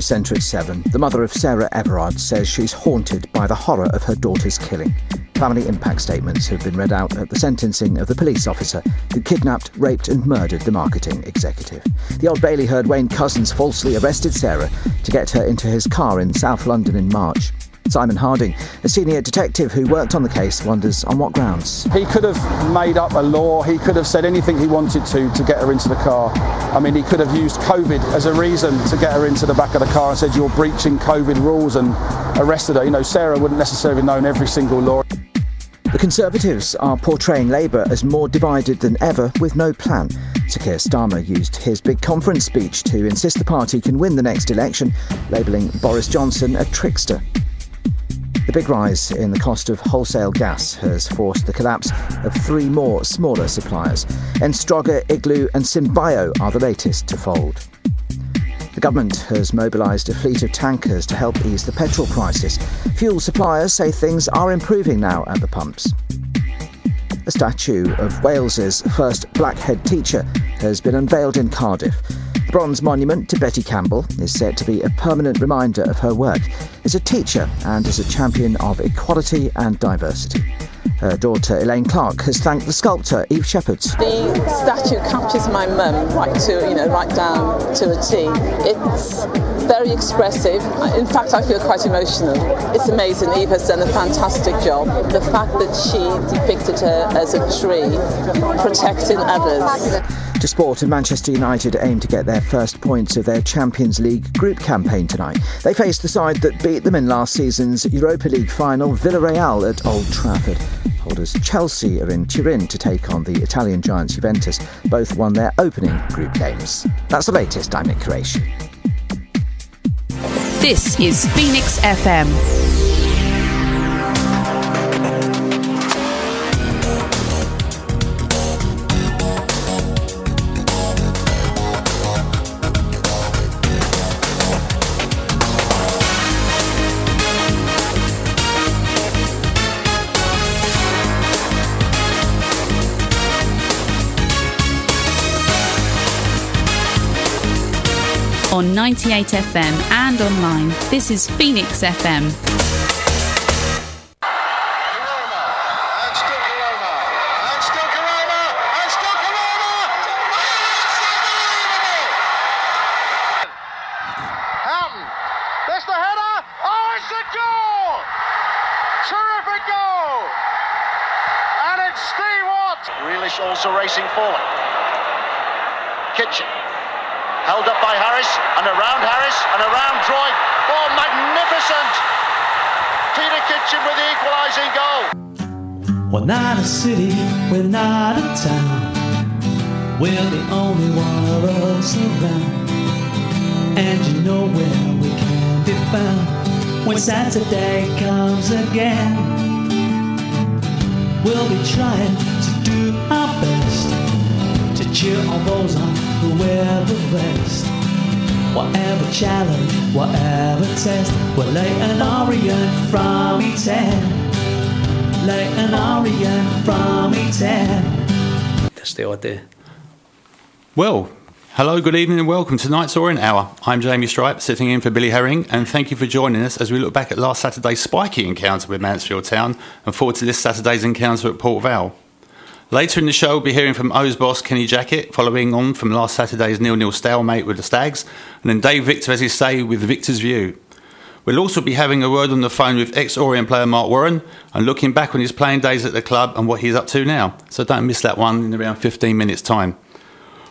centre at 7, the mother of Sarah Everard says she's haunted by the horror of her daughter's killing. Family impact statements have been read out at the sentencing of the police officer who kidnapped, raped, and murdered the marketing executive. The Old Bailey heard Wayne Couzens falsely arrested Sarah to get her into his car in South London in March. Simon Harding, a senior detective who worked on the case, wonders on what grounds. He could have made up a law, he could have said anything he wanted to to get her into the car. I mean, he could have used COVID as a reason to get her into the back of the car and said, You're breaching COVID rules and arrested her. You know, Sarah wouldn't necessarily have known every single law. The Conservatives are portraying Labour as more divided than ever with no plan. Sir Keir Starmer used his big conference speech to insist the party can win the next election, labelling Boris Johnson a trickster. The big rise in the cost of wholesale gas has forced the collapse of three more smaller suppliers. Enstroga, Igloo, and Symbio are the latest to fold. The government has mobilised a fleet of tankers to help ease the petrol crisis. Fuel suppliers say things are improving now at the pumps. A statue of Wales's first black head teacher has been unveiled in Cardiff. The bronze monument to Betty Campbell is said to be a permanent reminder of her work as a teacher and as a champion of equality and diversity. Her daughter Elaine Clark has thanked the sculptor Eve Shepherd. The statue captures my mum right to you know right down to a T. It's very expressive. In fact, I feel quite emotional. It's amazing. Eve has done a fantastic job. The fact that she depicted her as a tree protecting others. To sport, and Manchester United aim to get their first points of their Champions League group campaign tonight. They face the side that beat them in last season's Europa League final, Villarreal at Old Trafford. Holders Chelsea are in Turin to take on the Italian giants Juventus. Both won their opening group games. That's the latest. I'm Nick Creation. This is Phoenix FM. On 98 FM and online. This is Phoenix FM. Houghton. There's the header. Oh, it's a goal! Terrific goal! And it's Steve Watt. Grealish also racing forward. Kitchen. Held up by Harris and around Harris and around Droid. Oh, magnificent! Peter Kitchen with the equalising goal. We're not a city, we're not a town. We're the only one of us around. And you know where we can be found when Saturday comes again. We'll be trying to do our best to cheer on those on who wear the vest. Whatever challenge, whatever test, we'll lay an Orient from E10. Leyton Orient from E10. That's the idea. Well, hello, good evening, and welcome to tonight's Orient Hour. I'm Jamie Stripe, sitting in for Billy Herring, and thank you for joining us as we look back at last Saturday's spiky encounter with Mansfield Town and forward to this Saturday's encounter at Port Vale. Later in the show, we'll be hearing from O's boss Kenny Jackett, following on from last Saturday's nil-nil stalemate with the Stags, and then Dave Victor, as he say, with Victor's View. We'll also be having a word on the phone with ex-Orient player Mark Warren and looking back on his playing days at the club and what he's up to now. So don't miss that one in around 15 minutes' time.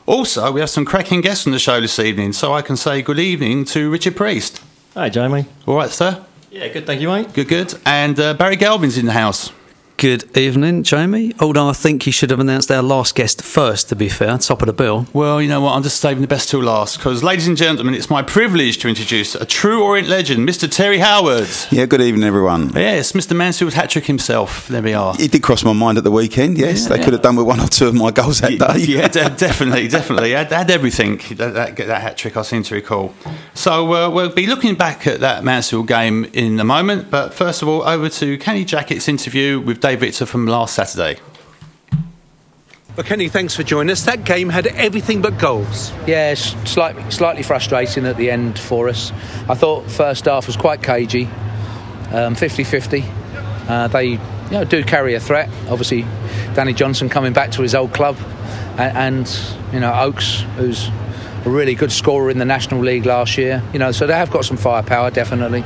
Also, we have some cracking guests on the show this evening, so I can say good evening to Richard Priest. Hi, Jamie. All right, sir? Yeah, good, thank you, mate. Good, good. And uh, Barry Galvin's in the house. Good evening, Jamie. Although I think you should have announced our last guest first, to be fair, top of the bill. Well, you know what, I'm just saving the best till last because, ladies and gentlemen, it's my privilege to introduce a true Orient legend, Mr. Terry Howard. Yeah, good evening, everyone. Yes, Mr. Mansfield hat trick himself. There we are. It did cross my mind at the weekend, yes. Yeah, they yeah. could have done with one or two of my goals that day. Yeah, de- definitely, definitely. Had, had everything, that, that, that hat trick, I seem to recall. So uh, we'll be looking back at that Mansfield game in a moment, but first of all, over to Kenny Jackett's interview with Dave Victor from last Saturday. Well, Kenny, thanks for joining us. That game had everything but goals. Yeah, slightly, slightly frustrating at the end for us. I thought first half was quite cagey, um, 50-50. Uh, they you know, do carry a threat. Obviously, Danny Johnson coming back to his old club, and, and you know Oates, who's a really good scorer in the National League last year. You know, so they have got some firepower, definitely.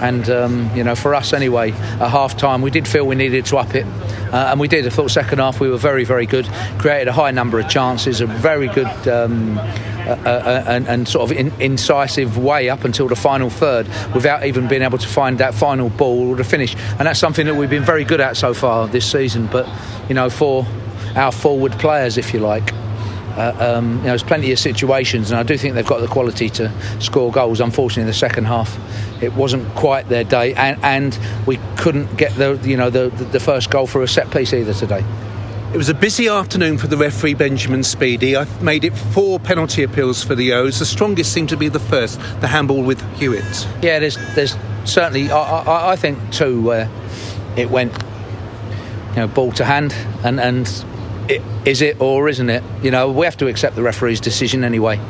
And um, you know, for us anyway, at half time we did feel we needed to up it, uh, and we did. I thought second half we were very, very good. Created a high number of chances, a very good um, uh, uh, and, and, sort of in, incisive way up until the final third, without even being able to find that final ball or the finish. And that's something that we've been very good at so far this season. But you know, for our forward players, if you like, uh, um, you know, there's plenty of situations, and I do think they've got the quality to score goals. Unfortunately, in the second half, it wasn't quite their day, and, and we couldn't get the you know the, the first goal for a set piece either today. It was a busy afternoon for the referee Benjamin Speedie. I made it four penalty appeals for the O's. The strongest seemed to be the first, the handball with Hewitt. Yeah, there's there's certainly I, I, I think two where it went you know ball to hand and and it, is it or isn't it? You know, we have to accept the referee's decision anyway.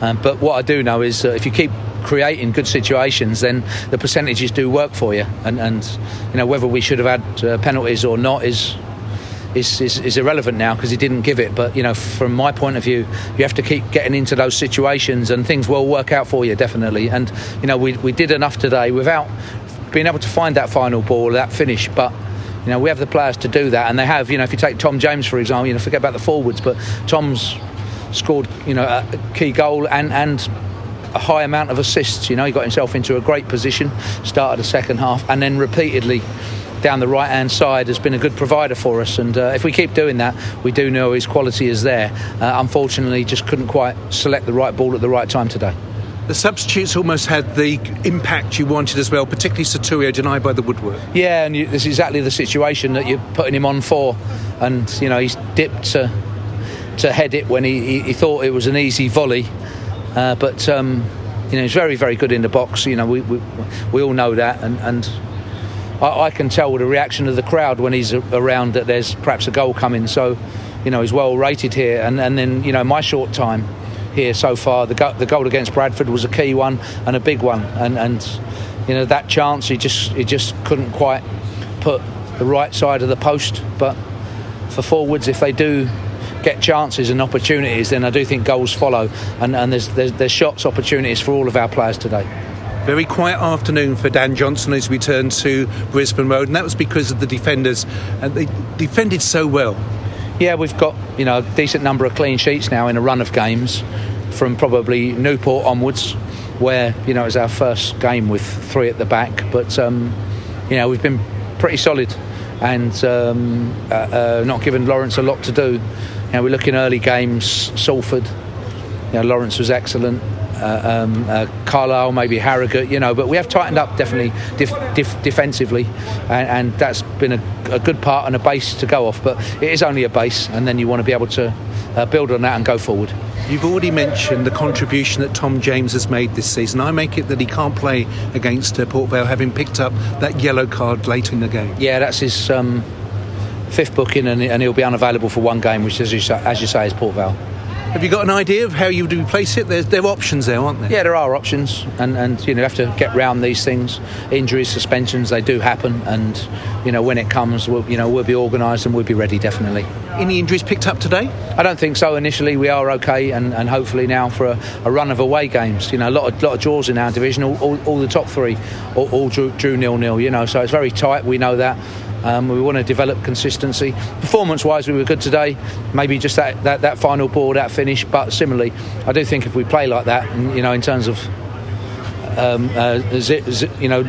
Um, but what I do know is uh, if you keep creating good situations, then the percentages do work for you. And, and you know, whether we should have had uh, penalties or not is. Is, is, is irrelevant now because he didn't give it. But you know, from my point of view, you have to keep getting into those situations, and things will work out for you definitely. And you know, we we did enough today without being able to find that final ball, that finish, but you know, we have the players to do that, and they have. You know, if you take Tom James for example, you know, forget about the forwards, but Tom's scored, you know, a key goal and and a high amount of assists. You know, he got himself into a great position, started the second half, and then repeatedly down the right hand side has been a good provider for us. And uh, if we keep doing that, we do know his quality is there. Uh, unfortunately, just couldn't quite select the right ball at the right time today. The substitutes almost had the impact you wanted as well, particularly Sotiriou denied by the woodwork. Yeah, and this is exactly the situation that you're putting him on for. And, you know, he's dipped to, to head it when he, he, he thought it was an easy volley. Uh, but, um, you know, he's very, very good in the box. You know, we, we, we all know that. And, and I, I, can tell the reaction of the crowd when he's around that there's perhaps a goal coming. So, you know, he's well rated here. And, and then, you know, my short time here so far. The, go- the goal against Bradford was a key one and a big one, and, and you know that chance he just he just couldn't quite put the right side of the post. But for forwards, if they do get chances and opportunities, then I do think goals follow, and, and there's, there's there's shots opportunities for all of our players today. Very quiet afternoon for Dan Johnson as we turn to Brisbane Road, and that was because of the defenders, and they defended so well. Yeah, we've got you know a decent number of clean sheets now in a run of games from probably Newport onwards, where you know it was our first game with three at the back. But um, you know we've been pretty solid and um, uh, uh, not given Lawrence a lot to do. You know, we're looking early games, Salford. You know, Lawrence was excellent uh, um, uh, Carlisle, maybe Harrogate, you know, but we have tightened up definitely def- def- defensively, and, and, that's been a, a, good part and a base to go off. But it is only a base, and then you want to be able to uh, build on that and go forward. You've already mentioned the contribution that Tom James has made this season. I make it that he can't play against uh, Port Vale, having picked up that yellow card late in the game. Yeah, that's his um, fifth booking, and, and, he'll be unavailable for one game, which, as you, as you say, is Port Vale. Have you got an idea of how you would replace it? There's, there are options there, aren't there? Yeah, there are options, and, and you know, you have to get round these things. Injuries, suspensions, they do happen, and you know, when it comes, we'll, you know, we'll be organised and we'll be ready definitely. Any injuries picked up today? I don't think so. Initially, we are okay, and, and hopefully now for a, a run of away games. You know, a lot of lot of draws in our division. All, all, all the top three, all, all drew, drew nil nil. You know, so it's very tight. We know that. Um, we want to develop consistency. Performance wise, we were good today. Maybe just that, that, that final ball, that finish. But similarly, I do think if we play like that, you know, in terms of um, uh, z- z- you know,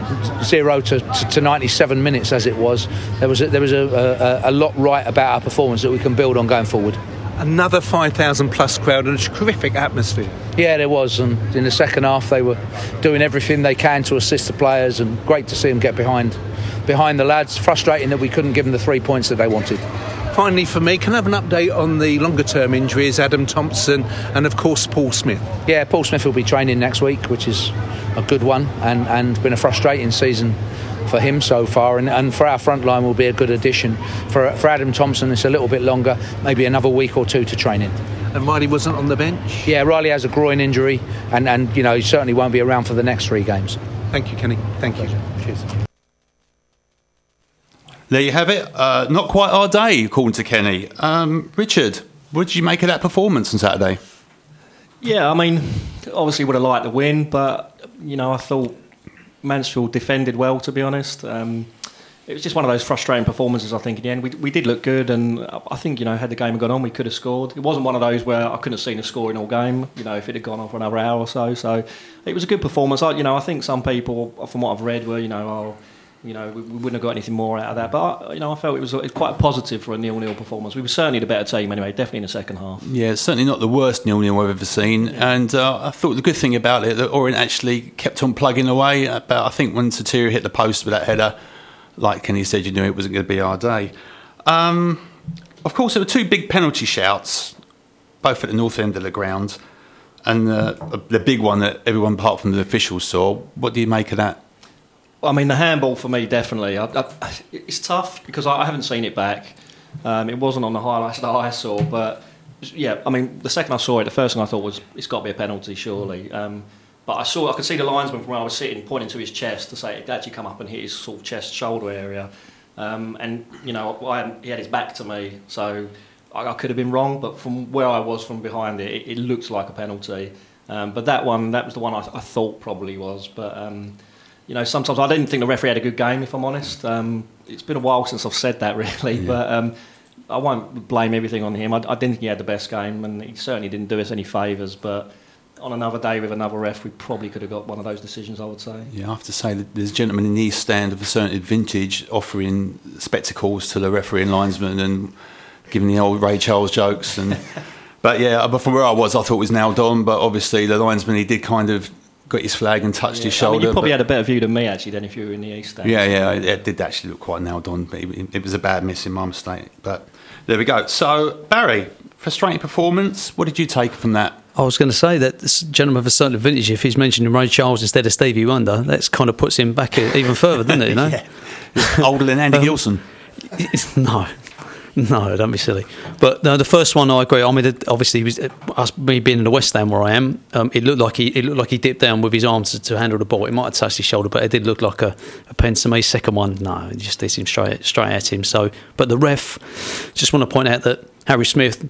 zero to, to, to, 97 minutes as it was, there was a, there was a, a, a lot right about our performance that we can build on going forward another 5,000 plus crowd and a terrific atmosphere. Yeah, there was. And in the second half, they were doing everything they can to assist the players, and great to see them get behind behind the lads. Frustrating that we couldn't give them the three points that they wanted. Finally, for me, can I have an update on the longer term injuries, Adam Thompson and, of course, Paul Smith? Yeah, Paul Smith will be training next week, which is a good one, and, and been a frustrating season for him so far, and, and for our front line will be a good addition. For, for Adam Thompson, it's a little bit longer, maybe another week or two to training. And Riley wasn't on the bench? Yeah, Riley has a groin injury, and, and you know he certainly won't be around for the next three games. Thank you, Kenny. Thank you. Cheers. There you have it. Uh, not quite our day, according to Kenny. Um, Richard, what did you make of that performance on Saturday? Yeah, I mean, obviously would have liked the win, but you know, I thought Mansfield defended well. To be honest, um, it was just one of those frustrating performances. I think in the end, we, we did look good, and I think you know, had the game gone on, we could have scored. It wasn't one of those where I couldn't have seen a score in all game. You know, if it had gone on for another hour or so, so it was a good performance. I, you know, I think some people, from what I've read, were you know, oh, you know, we, we wouldn't have got anything more out of that. But I, you know, I felt it was, it was quite positive for a nil-nil performance. We were certainly the better team anyway, definitely in the second half. Yeah, certainly not the worst nil nil I've ever seen. And uh, I thought the good thing about it that Orient actually kept on plugging away. But I think when Sotiriou hit the post with that header, like Kenny said, you knew it wasn't going to be our day. Um, of course, there were two big penalty shouts, both at the north end of the ground, and the, the big one that everyone apart from the officials saw. What do you make of that? I mean, the handball for me definitely. I, I, it's tough because I, I haven't seen it back. Um, it wasn't on the highlights that I saw, but yeah, I mean, the second I saw it, the first thing I thought was it's got to be a penalty, surely. Um, but I saw, I could see the linesman from where I was sitting pointing to his chest to say it actually come up and hit his sort of chest shoulder area, um, and you know, he had his back to me, so I, could have been wrong. But from where I was from behind it, it, it looked like a penalty. Um, but that one, that was the one I, I thought probably was, but um, you know, sometimes I didn't think the referee had a good game, if I'm honest. Um, it's been a while since I've said that, really, yeah. but um, I won't blame everything on him. I, I, didn't think he had the best game, and he certainly didn't do us any favours. But on another day with another ref, we probably could have got one of those decisions, I would say. Yeah, I have to say that there's a gentleman in the East Stand of a certain vintage offering spectacles to the referee and linesman and giving the old Ray Charles jokes. and. But yeah, but from where I was, I thought it was nailed on. But obviously, the linesman he did kind of got his flag and touched yeah. his shoulder. I mean, you probably had a better view than me actually than if you were in the east stand. Yeah, yeah, it, it did actually look quite nailed on, but it, it, was a bad miss in my mistake. But there we go. So Barry, frustrating performance. What did you take from that? I was going to say that this gentleman of a certain vintage, if he's mentioning Ray Charles instead of Stevie Wonder, that kind of puts him back even further, doesn't it? You know, yeah. older than Andy um, Gilson. No, no, don't be silly. But no, the first one I agree. I mean, obviously, was, us me being in the West Stand where I am, um, it looked like he it looked like he dipped down with his arms to, to, handle the ball. It might have touched his shoulder, but it did look like a, a pen to me. Second one, no, it just hit him straight straight at him. So, but the ref, just want to point out that Harry Smith.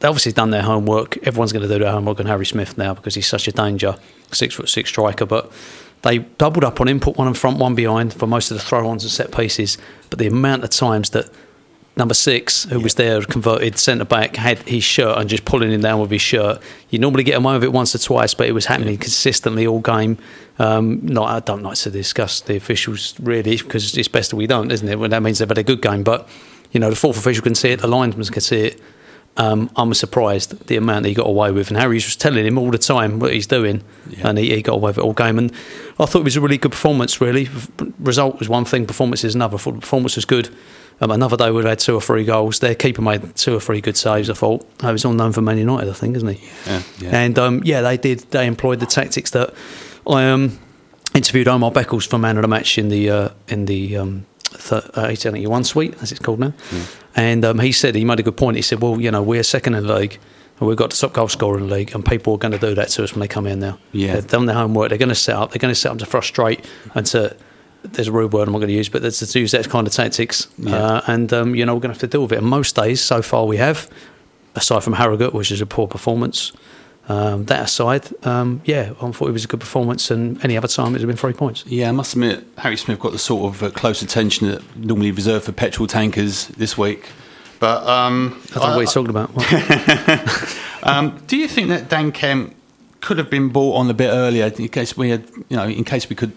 They obviously done their homework. Everyone's going to do their homework on Harry Smith now because he's such a danger, six foot six striker. But they doubled up on him, put one in front, one behind for most of the throw-ons and set pieces. But the amount of times that number six, who yeah. was there, converted centre back, had his shirt and just pulling him down with his shirt. You normally get away with it once or twice, but it was happening yeah. consistently all game. Um, not, I don't like to discuss the officials really because it's best that we don't, isn't it? Well, that means they've had a good game, but you know the fourth official can see it, the linesman can see it. Um, I'm surprised the amount that he got away with, and Harry was telling him all the time what he's doing, yeah. and he, he, got away with it all game. And I thought it was a really good performance. Really, result was one thing, performance is another. Performance was good. Um, another day we'd had two or three goals. Their keeper made two or three good saves. I thought oh, he's all known for Man United, I think, isn't he? Yeah. yeah. And um, yeah, they did. They employed the tactics that I um, interviewed Omar Beckles for Man of the Match in the uh, in the um, th- uh, suite, as it's called now. Mm. And um, he said he made a good point. He said, "Well, you know, we're second in the league." And we've got the top goal scorer in the league, and people are going to do that to us when they come in now. Yeah. They've done their homework. They're going to set up. They're going to set up to frustrate and to there's a rude word I'm not going to use, but to use that kind of tactics, yeah. uh, and um, you know we're going to have to deal with it. And most days so far we have, aside from Harrogate, which is a poor performance. Um, that aside, um, yeah, I thought it was a good performance, and any other time it would have been three points. Yeah, I must admit, Harry Smith got the sort of uh, close attention that normally reserved for petrol tankers this week. But um, I don't know what you're talking about. Um, do you think that Dan Kemp could have been bought on a bit earlier in case we had, you know, in case we could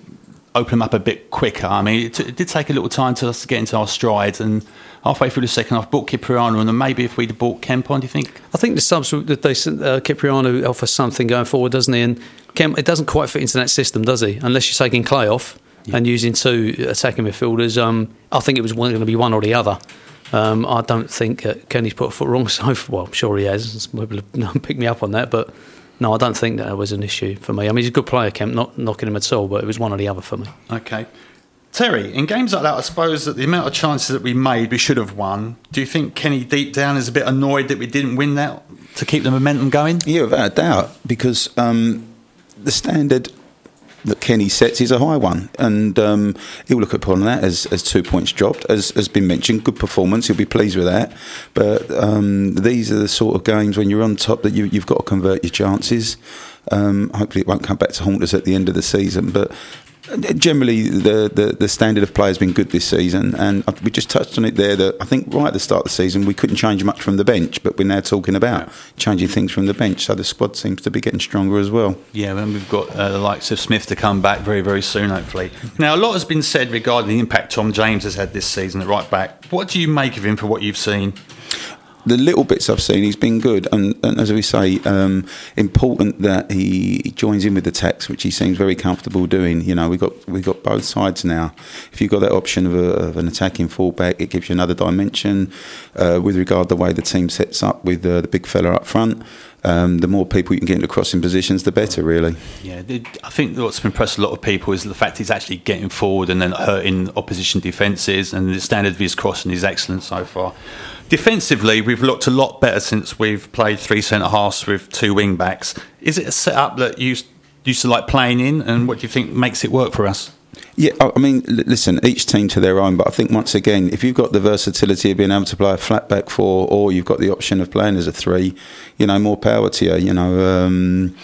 open them up a bit quicker. I mean, it, t- it did take a little time to us to get into our stride, and halfway through the second half, bought Kyprianou, and then maybe if we'd bought Kemp on, do you think? I think the subs that they uh, Kyprianou offers something going forward, doesn't he? And Kemp, it doesn't quite fit into that system, does he? Unless you're taking Clay off yeah. and using two attacking midfielders. Um, I think it was going to be one or the other. Um, I don't think uh, Kenny's put a foot wrong so far. Well, I'm sure he has. Maybe pick me up on that, but no, I don't think that was an issue for me. I mean, he's a good player, Kemp, not knocking him at all, but it was one or the other for me. Okay. Terry, in games like that, I suppose that the amount of chances that we made, we should have won. Do you think Kenny deep down is a bit annoyed that we didn't win that to keep the momentum going? Yeah, without a doubt, because um, the standard that Kenny sets is a high one, and um, he'll look upon that as, as two points dropped. As has been mentioned, good performance. He'll be pleased with that. But um, these are the sort of games when you're on top that you, have got to convert your chances. Um, hopefully, it won't come back to haunt us at the end of the season. But generally the, the, the, standard of play has been good this season, and we just touched on it there. That I think right at the start of the season we couldn't change much from the bench, but we're now talking about changing things from the bench. So the squad seems to be getting stronger as well. Yeah, and we've got uh, the likes of Smith to come back very very soon, hopefully. Now a lot has been said regarding the impact Tom James has had this season at right back. What do you make of him for what you've seen? The little bits I've seen, he's been good. And, and as we say, um, important that he joins in with the text, which he seems very comfortable doing. You know, we got we got both sides now. If you've got that option of, a, of an attacking fullback, it gives you another dimension. Uh, with regard to the way the team sets up with uh, the big fella up front. Um, the more people you can get into crossing positions, the better, really. Yeah, I think what's impressed a lot of people is the fact he's actually getting forward and then hurting opposition defences, and the standard of his crossing is excellent so far. Defensively, we've looked a lot better since we've played three centre halves with two wing backs. Is it a setup that you used to like playing in, and what do you think makes it work for us? Yeah, I mean, listen, each team to their own, but I think once again, if you've got the versatility of being able to play a flat back four, or you've got the option of playing as a three, you know, more power to you. You know, um,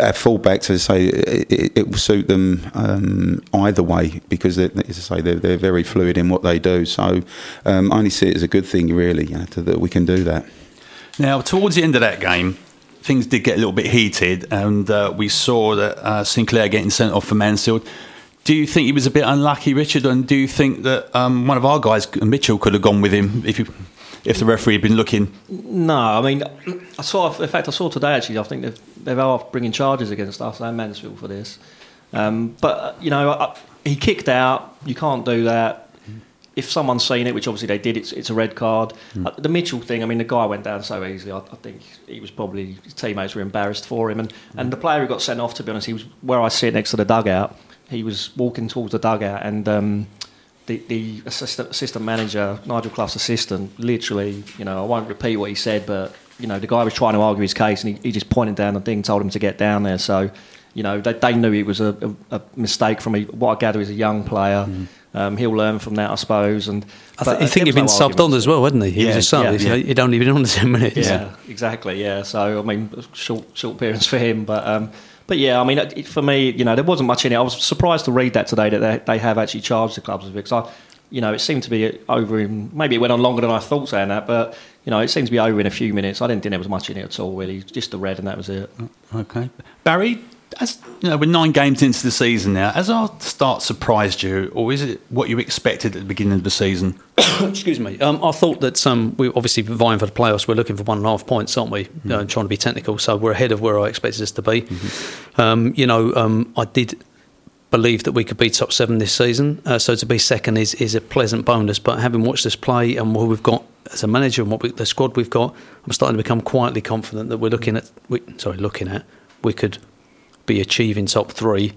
our fullbacks, as I say, it, it will suit them um, either way because, as I say, they're, they're very fluid in what they do. So um, I only see it as a good thing, really, you know, to, that we can do that. Now, towards the end of that game, things did get a little bit heated, and uh, we saw that uh, Sinclair getting sent off for Mansfield. Do you think he was a bit unlucky, Richard? And do you think that um, one of our guys, Mitchell, could have gone with him if you if the referee had been looking? No, I mean, I saw. In fact, I saw today actually. I think they've they are bringing charges against us and Mansfield for this. Um, but you know, I, he kicked out. You can't do that. If someone's seen it, which obviously they did, it's, it's a red card. Mm. Uh, the Mitchell thing, I mean, the guy went down so easily. I, I, think he was probably his teammates were embarrassed for him, and, mm. and the player who got sent off, to be honest, he was where I sit next to the dugout. He was walking towards the dugout, and um, the, the assistant, assistant manager, Nigel Clough's assistant, literally, you know, I won't repeat what he said, but, you know, the guy was trying to argue his case and he, he just pointed down the thing, told him to get down there. So, you know, they, they knew it was a, a, a mistake from a, what I gather is a young player. Mm. Um, he'll learn from that, I suppose. And I, th- I think he'd been no subbed on as well, hadn't he? He yeah, was a sub. Yeah, yeah. He'd only been on the ten minutes. Yeah, exactly. Yeah. So I mean, short short appearance for him, but um, but yeah, I mean, it, for me, you know, there wasn't much in it. I was surprised to read that today that they, they have actually charged the clubs with it. Because I, you know, it seemed to be over in maybe it went on longer than I thought saying that, but you know, it seemed to be over in a few minutes. I didn't think there was much in it at all, really. Just the red, and that was it. Okay, Barry, as you know, we're nine games into the season now. Has our start surprised you, or is it what you expected at the beginning of the season? Excuse me. Um, I thought that um, we obviously vying for the playoffs. We're looking for one and a half points, aren't we? Mm-hmm. Uh, trying to be technical, so we're ahead of where I expected us to be. Mm-hmm. Um, you know, um, I did believe that we could be top seven this season. Uh, so to be second is, is a pleasant bonus. But having watched us play and what we've got as a manager and what we, the squad we've got, I'm starting to become quietly confident that we're looking at. We, sorry, looking at we could be achieving top three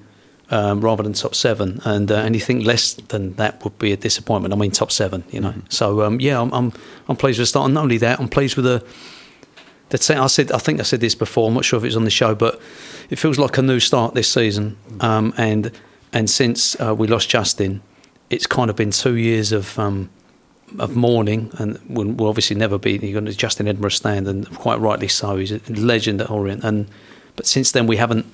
um, rather than top seven, and uh, anything less than that would be a disappointment. I mean, top seven, you know. Mm-hmm. So um, yeah, I'm, I'm, I'm pleased with the start. And not only that, I'm pleased with the. The I said I think I said this before. I'm not sure if it was on the show, but it feels like a new start this season. Um, and and since uh, we lost Justin, it's kind of been two years of um, of mourning, and we'll, we'll, obviously never be. You're going to Justin Edinburgh stand, and quite rightly so. He's a legend at Orient, and but since then we haven't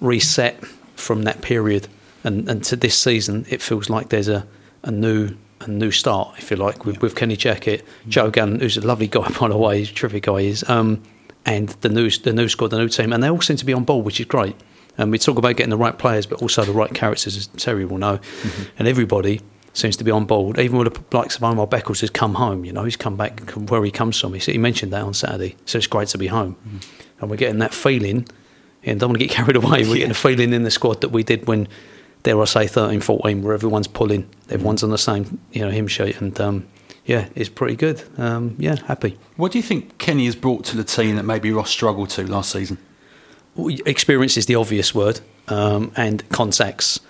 reset from that period, and, and to this season, it feels like there's a, a new a new start, if you like, with, with Kenny Jackett, Joe Gunn, who's a lovely guy by the way, he's a terrific guy, is, um, and the new the new squad, the new team, and they all seem to be on board, which is great. And we talk about getting the right players, but also the right characters, as Terry will know, mm-hmm. and everybody seems to be on board. Even with the likes of Omar Beckles has come home, you know, he's come back where he comes from. He, he mentioned that on Saturday, so it's great to be home, mm-hmm. and we're getting that feeling and don't want to get carried away. We're yeah. getting a feeling in the squad that we did when, dare I say, 13, 14, where everyone's pulling, everyone's on the same, you know, hymn sheet, and um, yeah, it's pretty good. Um, yeah, happy. What do you think Kenny has brought to the team that maybe Ross struggled to last season? Well, Experience is the obvious word, um, and contacts.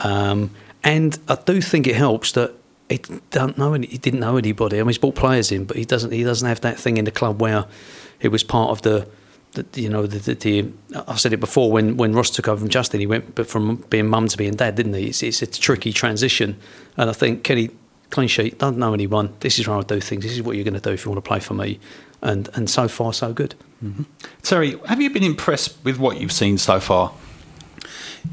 Um, and I do think it helps that he don't know any, he didn't know anybody. I mean, he's brought players in, but he doesn't he doesn't have that thing in the club where he was part of the. the you know, the, the, the I said it before when, when Ross took over from Justin, he went but from being mum to being dad, didn't he? It's, it's a tricky transition, and I think Kenny clean sheet, doesn't know anyone. This is how I do things. This is what you're going to do if you want to play for me, and and so far so good. Mm-hmm. Terry, have you been impressed with what you've seen so far?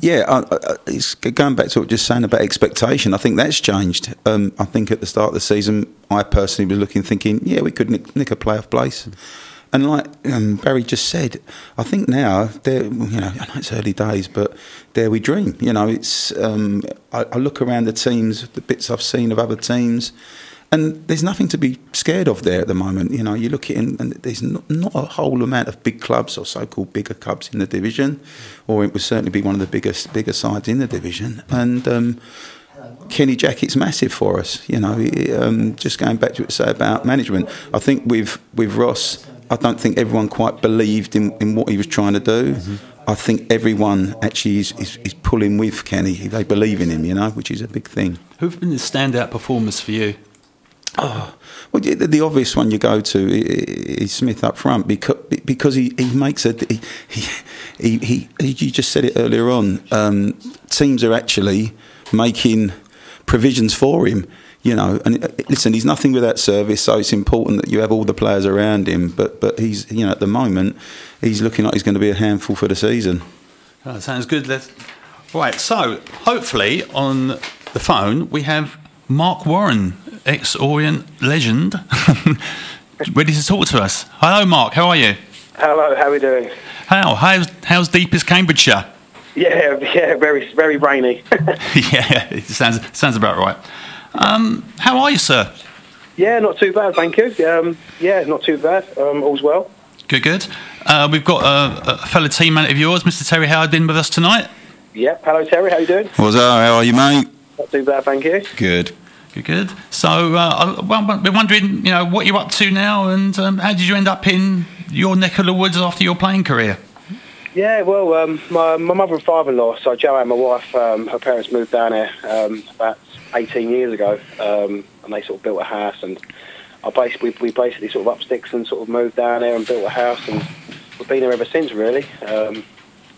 Yeah, I, I, it's going back to what just saying about expectation. I think that's changed. Um, I think at the start of the season, I personally was looking, thinking, yeah, we could nick, nick a playoff place. And like um, Barry just said, I think now, you know, I know it's early days, but there we dream. You know, it's. Um, I, I look around the teams, the bits I've seen of other teams, and there's nothing to be scared of there at the moment. You know, you look at it and there's not, not a whole amount of big clubs or so-called bigger clubs in the division, or it would certainly be one of the biggest bigger sides in the division. And um, Kenny Jackett's massive for us. You know, um, just going back to what you say about management, I think with with Ross, I don't think everyone quite believed in, in what he was trying to do. Mm-hmm. I think everyone actually is, is, is, pulling with Kenny. They believe in him, you know, which is a big thing. Who've been the standout performers for you? Oh, well, the, the, obvious one you go to is Smith up front because because he, he makes a he, he, he, he you just said it earlier on. Um, teams are actually making provisions for him. You know, and uh, listen, he's nothing without service, so it's important that you have all the players around him. But but he's you know at the moment he's looking like he's going to be a handful for the season. Oh, sounds good. Let's, right, so hopefully on the phone we have Mark Warren ex Orient legend, ready to talk to us. Hello, Mark. How are you? Hello. How are we doing? How? How's how's deepest Cambridgeshire? Yeah, yeah, very very rainy. yeah, it sounds sounds about right. Um, how are you, sir? Yeah, not too bad, thank you. Um, yeah, not too bad. Um, all's well. Good, good. Uh, we've got a, a fellow teammate of yours, Mr. Terry Howard, in with us tonight. Yep. Hello, Terry. How you doing? What's up? How are you, mate? Not too bad, thank you. Good. Good, good. So, uh, well, we're wondering, you know, what you're up to now, and um, how did you end up in your neck of the woods after your playing career? Yeah, well, um, my, my mother and father-in-law, so Joanne, my wife, um, her parents moved down here um, about 18 years ago, um, and they sort of built a house, and I basically we basically sort of up sticks and sort of moved down here and built a house, and we've been here ever since, really. Um,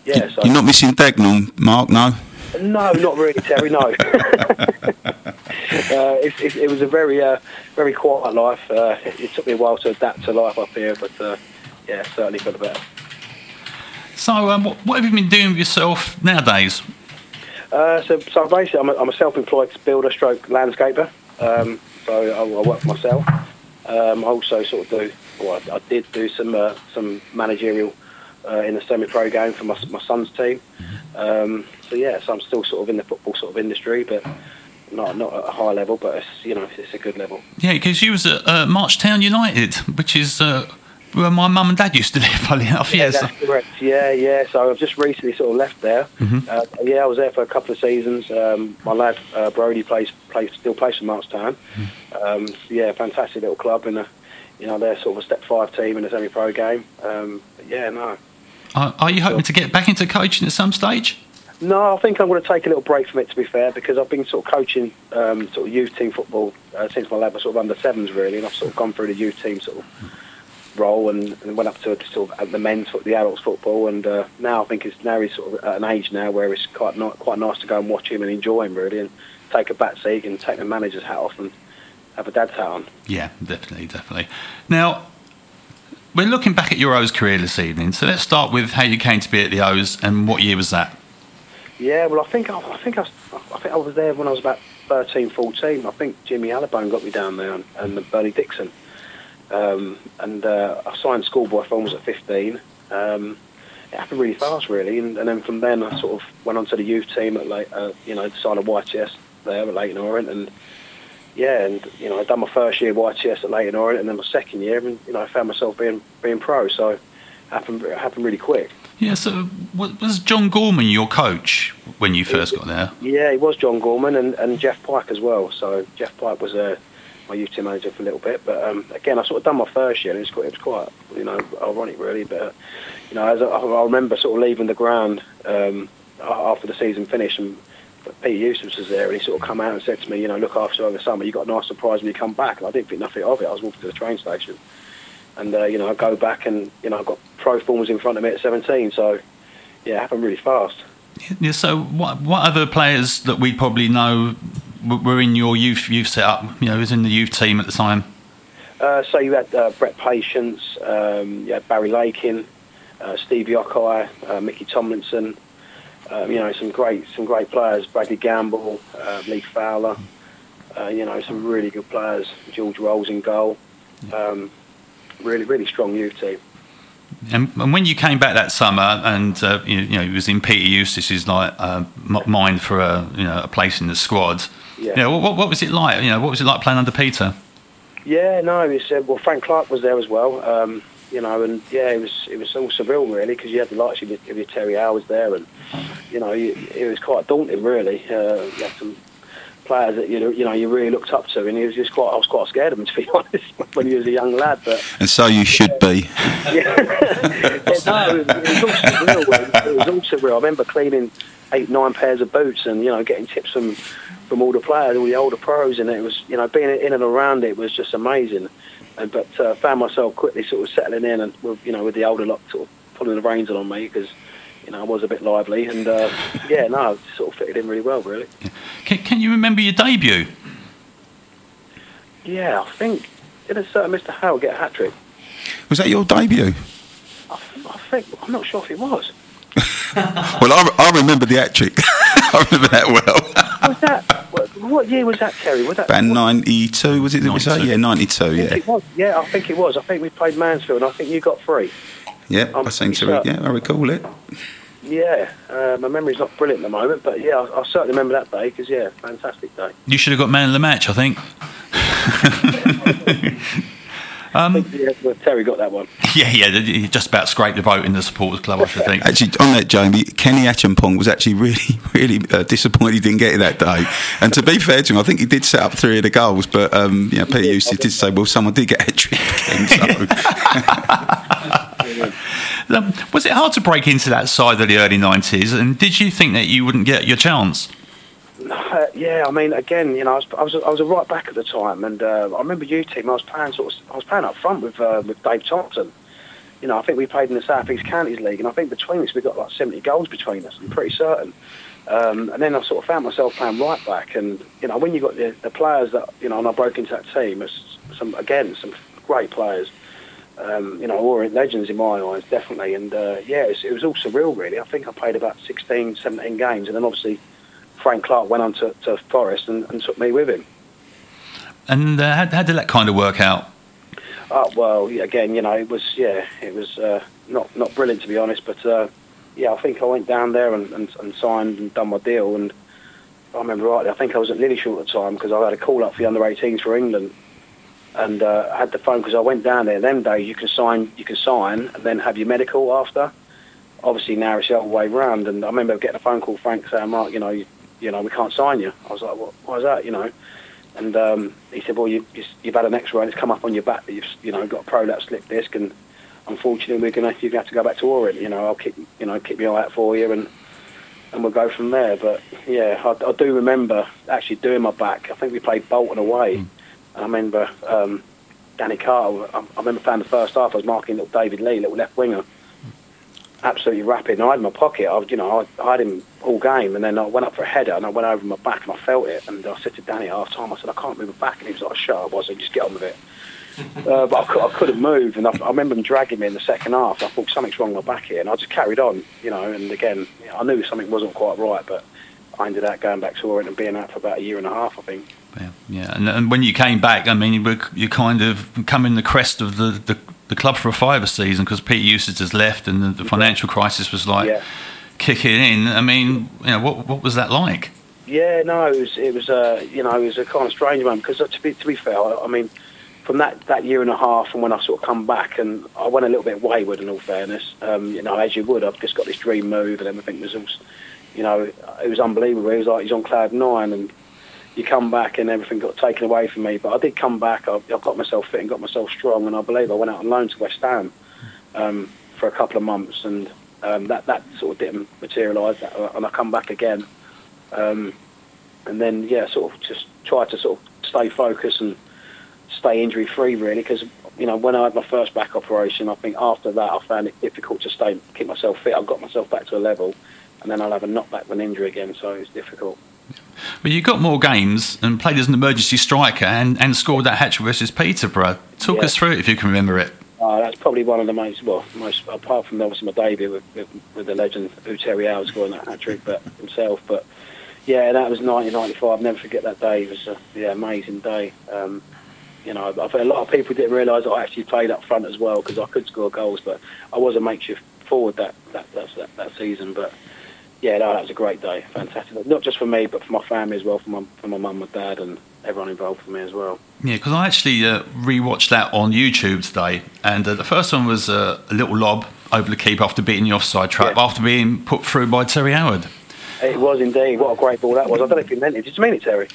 yeah, so you're not missing Dagenham, Mark, no? No, not really, Terry. No. Uh, it, it, it, was a very, uh, very quiet life. Uh, it, it, took me a while to adapt to life up here, but uh, yeah, certainly for the better. So, um, what, what, have you been doing with yourself nowadays? Uh, so, so basically, I'm a, I'm a self-employed builder, stroke landscaper. Um, so I, I, work for myself. Um, I also sort of do, well, I, I did do some uh, some managerial in the semi-pro game for my, my son's team. Um, so yeah, so I'm still sort of in the football sort of industry, but not not at a high level, but it's you know it's a good level. Yeah, because you was at uh, March Town United, which is uh, where my mum and dad used to live. Funny enough, yeah, that's correct. Yeah, yeah. So I've just recently sort of left there. Mm-hmm. Uh, yeah, I was there for a couple of seasons. Um, my lad uh, Brody plays plays still plays for Marchtown. Mm-hmm. Um, yeah, fantastic little club, and you know they're sort of a step five team in the semi-pro game. Um, yeah, no. Are you hoping to get back into coaching at some stage? No, I think I'm going to take a little break from it. To be fair, because I've been sort of coaching um, sort of youth team football uh, since my lad was sort of under sevens really, and I've sort of gone through the youth team sort of role and, and went up to sort of the men's the adults football, and uh, now I think it's now he's sort of at an age now where it's quite not, quite nice to go and watch him and enjoy him really, and take a back seat and take the manager's hat off and have a dad's hat on. Yeah, definitely, definitely. Now. We're looking back at your O's career this evening, so let's start with how you came to be at the O's and what year was that? Yeah, well, I think I, I think I, I think I was there when I was about 13, 14. I think Jimmy Allibone got me down there, and, and Bernie Dixon. Um, and uh, I signed schoolboy films at 15. Um, it happened really fast, really, and, and, then from then I sort of went on to the youth team at like, uh, you know, signed a YTS there at Leyton Orient, and yeah, and you know, I done my first year YTS at Leyton Orient, and then my second year, and you know, I found myself being being pro. So it happened it happened really quick. Yeah, so was John Gorman your coach when you first got there? Yeah, he was John Gorman and, and Geoff Pike as well. So Geoff Pike was a my youth team manager for a little bit. But um, again, I sort of done my first year, and it's quite, it was quite, you know, ironic really. But uh, you know, as I, I remember sort of leaving the ground um, after the season finished, and Peter Eustace was there, and he sort of come out and said to me, you know, look after over the summer, you got a nice surprise when you come back. And I didn't think nothing of it. I was walking to the train station, and uh, you know, I go back and you know, I've got pro forms in front of me at 17. So yeah, it happened really fast. Yeah, so what what other players that we probably know were in your youth youth setup? You know, was in the youth team at the time. Uh, so you had uh, Brett Patience, um, you had Barry Lakin, uh, Steve Yockeye, uh, Mickey Tomlinson. Um, you know, some great some great players. Bradley Gamble, uh, Lee Fowler. Uh, you know, some really good players. George Rolls in goal. Um, really, really strong youth team. And, and when you came back that summer, and uh, you, you know, it was in Peter Eustace's like uh, mind for a you know a place in the squad. Yeah. You know, what, what was it like? You know, what was it like playing under Peter? Yeah, no, it was, uh, well, Frank Clark was there as well. Um, you know, and yeah, it was it was all surreal really because you had the likes of your, of your Terry Howard there, and you know, you, it was quite daunting really. Uh, you had some players that you you know you really looked up to, and he was just quite I was quite scared of him to be honest when he was a young lad, but. And so you should be. Yeah, no, it was, it was all surreal. It was all surreal. I remember cleaning eight, nine pairs of boots, and you know, getting tips from from all the players, all the older pros, and it was, you know, being in and around it was just amazing. And but uh, found myself quickly sort of settling in, and with, you know, with the older lot sort of pulling the reins on me because. You know, I was a bit lively, and uh, yeah, no, I sort of fitted in really well, really. Can, can you remember your debut? Yeah, I think didn't certain Mr. Howell get a hat trick? Was that your debut? I think I'm not sure if it was. Well, I, I remember the hat trick. I remember that well. Was that what, what year was that, Terry? Was that About 92, was it? Did we say? Yeah, 92, I yeah. it was. Yeah, I think it was. I think we played Mansfield, and I think you got three. Yeah, I'm I seem to, pretty yeah, I recall it. Yeah, uh, my memory's not brilliant at the moment, but yeah, I, I certainly remember that day because yeah, fantastic day. You should have got man of the match, I think. um, Yeah, well, Terry got that one. yeah, yeah, he just about scraped the vote in the supporters club, I should think. Actually, on that, Jamie, Kenny Achampong was actually really, really uh, disappointed he didn't get it that day. And to be fair to him, I think he did set up three of the goals, but um, you know, Peter Eustace did say, well, someone did get a trick again. So. Um, was it hard to break into that side of the early 90s? And did you think that you wouldn't get your chance? Uh, yeah, I mean, again, you know, I was, I was, I was a right back at the time, and uh, I remember you team. I was playing sort of, I was playing up front with uh, with Dave Thompson. You know, I think we played in the South East Counties League, and I think between us we got like 70 goals between us. I'm pretty certain. Um, and then I sort of found myself playing right back, and you know, when you got the, the players that you know, and I broke into that team, it's some again some great players. Um, you know, Orient legends in my eyes, definitely. And uh, yeah, it was, it was all surreal, really. I think I played about 16, 17 games, and then obviously Frank Clark went on to, to Forest and, and took me with him. And uh, how, how did that kind of work out? Uh, well, again, you know, it was yeah, it was uh, not not brilliant to be honest, but uh, yeah, I think I went down there and, and, and signed and done my deal. And I remember rightly, I think I was at Lilleshall at the time because I had a call up for the under 18s for England, and uh, I had the phone because I went down there. Them days, you can sign, you can sign, and then have your medical after. Obviously, now it's the other way round. And I remember getting a phone call, Frank saying, "Mark, you know, you, you know, we can't sign you." I was like, "What? Why is that?" You know. And um, he said, "Well, you, you've had an X-ray and it's come up on your back that you've, you know, got a prolapse slip disc, and unfortunately, we're gonna you're gonna have to go back to Orient. You know, I'll keep, you know, keep my eye out for you, and and we'll go from there." But yeah, I, I do remember actually doing my back. I think we played Bolton away, and I remember um, Danny Carter. I, I remember playing the first half. I was marking little David Lee, little left winger. Absolutely rapid, and I had him in my pocket. I, was- you know, I, I had him all game, and then I went up for a header, and I went over my back, and I felt it. And I said to Danny at half time, I said, I can't move my back, and he was like, "Shut up!" I said, "Just get on with it." uh, but I, I couldn't move, and I, I remember him dragging me in the second half. I thought something's wrong with my back here, and I just carried on, you know. And again, you know, I knew something wasn't quite right, but I ended up going back to Orient and being out for about a year and a half, I think. Yeah, yeah. And, and when you came back, I mean, you, were, you kind of come in the crest of the, the, the club for a fiver season because Peter Eustace has left and the, the financial crisis was like Yeah. kicking in. I mean, you know, what what was that like? Yeah, no, it was it was uh, you know it was a kind of strange one because uh, to be to be fair, I, I mean, from that, that year and a half and when I sort of come back and I went a little bit wayward in all fairness, um, you know, as you would, I've just got this dream move and everything was, all, you know, it was unbelievable. It was like he's on cloud nine and you come back and everything got taken away from me. But I did come back. I, I got myself fit and got myself strong, and I believe I went out on loan to West Ham um, for a couple of months, and um, that that sort of didn't materialise. And I come back again, um, and then yeah, sort of just try to sort of stay focused and stay injury free, really, because you know when I had my first back operation, I think after that I found it difficult to stay keep myself fit. I got myself back to a level, and then I'll have a knockback with an injury again, so it's difficult. Well, you got more games and played as an emergency striker and, and scored that hatch versus Peterborough. Talk Yeah. us through it if you can remember it. Uh, that's probably one of the most, well, most apart from obviously my debut with, with, with the legend Uteri Howe scoring that hat trick, but himself. But yeah, that was 1995. I'll never forget that day. It was a yeah amazing day. Um, you know, I think a lot of people didn't realise I actually played up front as well because I could score goals, but I was a makeshift forward that that that, that, that season. But yeah, no, that was a great day, fantastic. Not just for me, but for my family as well, for my for my mum and dad and everyone involved for me as well. Yeah, because I actually uh, rewatched that on YouTube today, and uh, the first one was uh, a little lob over the keeper after beating the offside trap, after being put through by Terry Howard. It was indeed. What a great ball that was. I don't know if you meant it. Did you mean it, Terry?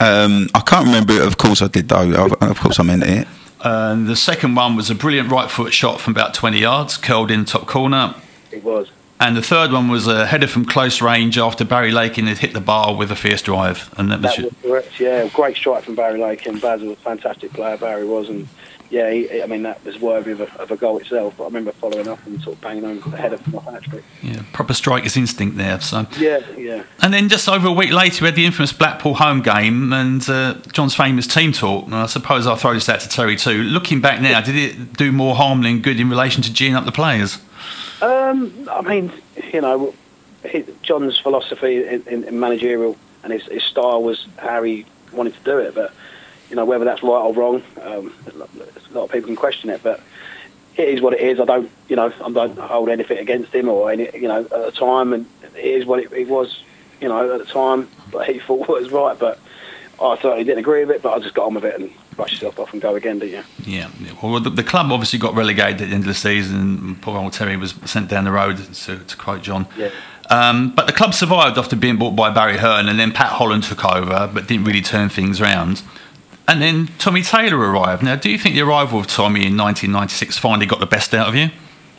Um, I can't remember it. Of course I did, though. Of of course I meant it. And the second one was a brilliant right foot shot from about 20 yards, curled in top corner. It was. And the third one was a header from close range after Barry Lakin had hit the bar with a fierce drive. And that was That was correct. Yeah, great strike from Barry Lake and Baz was a fantastic player. Barry was, and yeah, he, I mean that was worthy of a, of a goal itself. But I remember following up and sort of banging home the header from my hat trick. yeah, proper striker's instinct there. So. Yeah, yeah. And then just over a week later, we had the infamous Blackpool home game and uh, John's famous team talk. And I suppose I'll throw this out to Terry too. Looking back now, did it do more harm than good in relation to geeing up the players? Um, I mean, you know, John's philosophy in, in, managerial and his, his style was how he wanted to do it. But you know, whether that's right or wrong, um, a lot a lot of people can question it. But it is what it is. I don't, you know, I don't hold anything against him or any, you know, at the time, and it is what it, it was, you know, at the time. But he thought was right, but I certainly didn't agree with it. But I just got on with it and brush yourself off and go again, don't you? Yeah. Well, the, the club obviously got relegated at the end of the season. Poor old Terry was sent down the road, to, to quote John. Yeah. Um, but the club survived after being bought by Barry Hearn, and then Pat Holland took over, but didn't really turn things round. And then Tommy Taylor arrived. Now, do you think the arrival of Tommy in 1996 finally got the best out of you?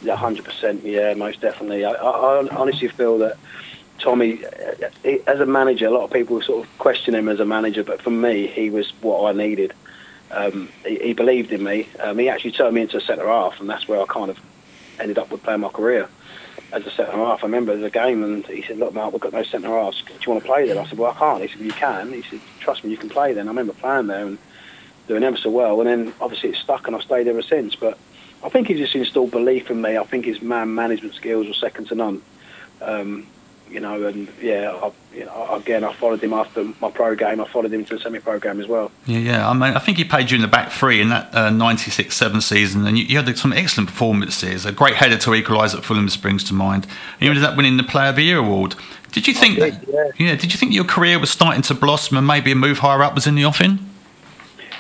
Yeah, hundred percent. Yeah, most definitely. I, I, I honestly feel that Tommy, as a manager, a lot of people sort of question him as a manager, but for me, he was what I needed. Um, he, he believed in me. Um, he actually turned me into a centre half, and that's where I kind of ended up with playing my career as a centre half. I remember a game, and he said, "Look, Mark, we've got no centre halves. Do you want to play then?" I said, "Well, I can't." He said, "You can." He said, "Trust me, you can play then." I remember playing there and doing ever so well, and then obviously it stuck, and I've stayed ever since. But I think he just instilled belief in me. I think his man management skills were second to none. Um, you know, and yeah, I, you know, again, I followed him after my pro game. I followed him to the semi-pro game as well. Yeah, yeah. I mean, I think he played you in the back three in that uh, 96-7 season, and you, you had some excellent performances. A great header to equalise at Fulham springs to mind. And you ended up winning the Player of the Year award. Did you think did, that? Yeah. Did you think your career was starting to blossom and maybe a move higher up was in the offing?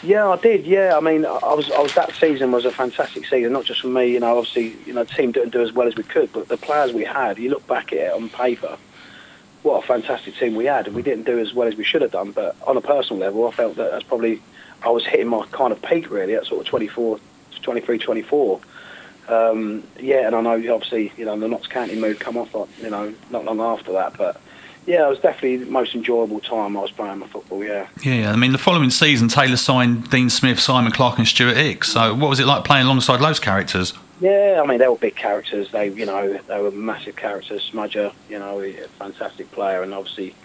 Yeah, I did. Yeah, I mean, I was, I was that season was a fantastic season, not just for me. You know, obviously, you know, the team didn't do as well as we could, but the players we had, you look back at it on paper, what a fantastic team we had, and we didn't do as well as we should have done. But on a personal level, I felt that that's probably I was hitting my kind of peak really at sort of 24, 23, 24. Um, yeah, and I know obviously you know the Notts County move come off you know not long after that, but yeah, it was definitely the most enjoyable time I was playing my football. Yeah. Yeah, I mean, the following season, Taylor signed Dean Smith, Simon Clark, and Stuart Hicks. So, what was it like playing alongside those characters? Yeah, I mean they were big characters. They, you know, they were massive characters. Smudger, you know, a fantastic player, and obviously,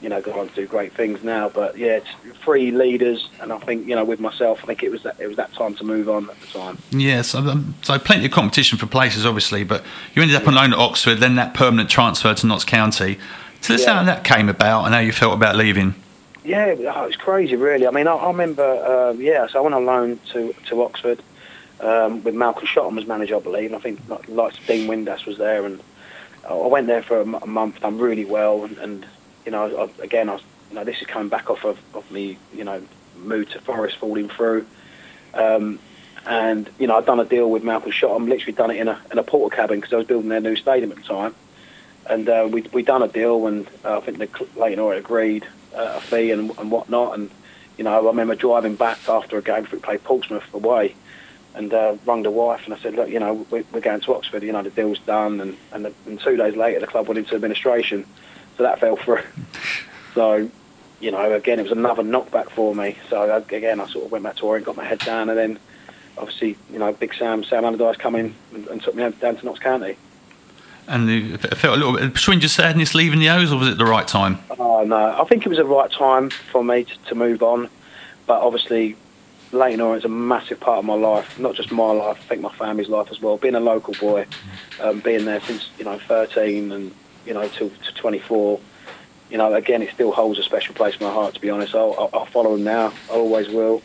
you know, gone on to do great things now. But yeah, it's three leaders, and I think you know, with myself, I think it was that it was that time to move on at the time. Yes, so, um, so plenty of competition for places, obviously, but you ended up on loan at Oxford, then that permanent transfer to Notts County. Tell us Yeah. how that came about and how you felt about leaving. Yeah, it was- oh, crazy, really. I mean, I, I remember, uh, yeah, so I went on loan to, to Oxford um, with Malcolm Shotton as manager, I believe. And I think like, Dean Windass was there, and I went there for a, m- a month, done really well, and, and you know, I, again, I was, you know, this is coming back off of, of me, you know, moved to Forest, falling through. Um, and you know, I'd done a deal with Malcolm Shotton, literally done it in a in a Portakabin because I was building their new stadium at the time and uh, we we done a deal, and uh, I think the Leyton agreed, uh, a fee and, and whatnot. And you know, I remember driving back after a game. We played Portsmouth away, and uh, rung the wife and I said, look, you know, we, we're going to Oxford. You know, the deal's done. And and, the, and two days later, the club went into administration, so that fell through. so. You know, again, it was another knockback for me. So uh, again, I sort of went back to Orient, got my head down, and then obviously, you know, Big Sam, Sam Allardyce come in and, and took me down to Notts County. And it felt a little bit twinge of sadness leaving the O's, or was it the right time? Oh no, I think it was the right time for me to, to move on. But obviously, Leyton Orient's a massive part of my life, not just my life. I think my family's life as well. Being a local boy, um, being there since you know 13 and you know till to 24. You know, again, it still holds a special place in my heart. To be honest, I'll, I'll, I'll follow him now. I always will.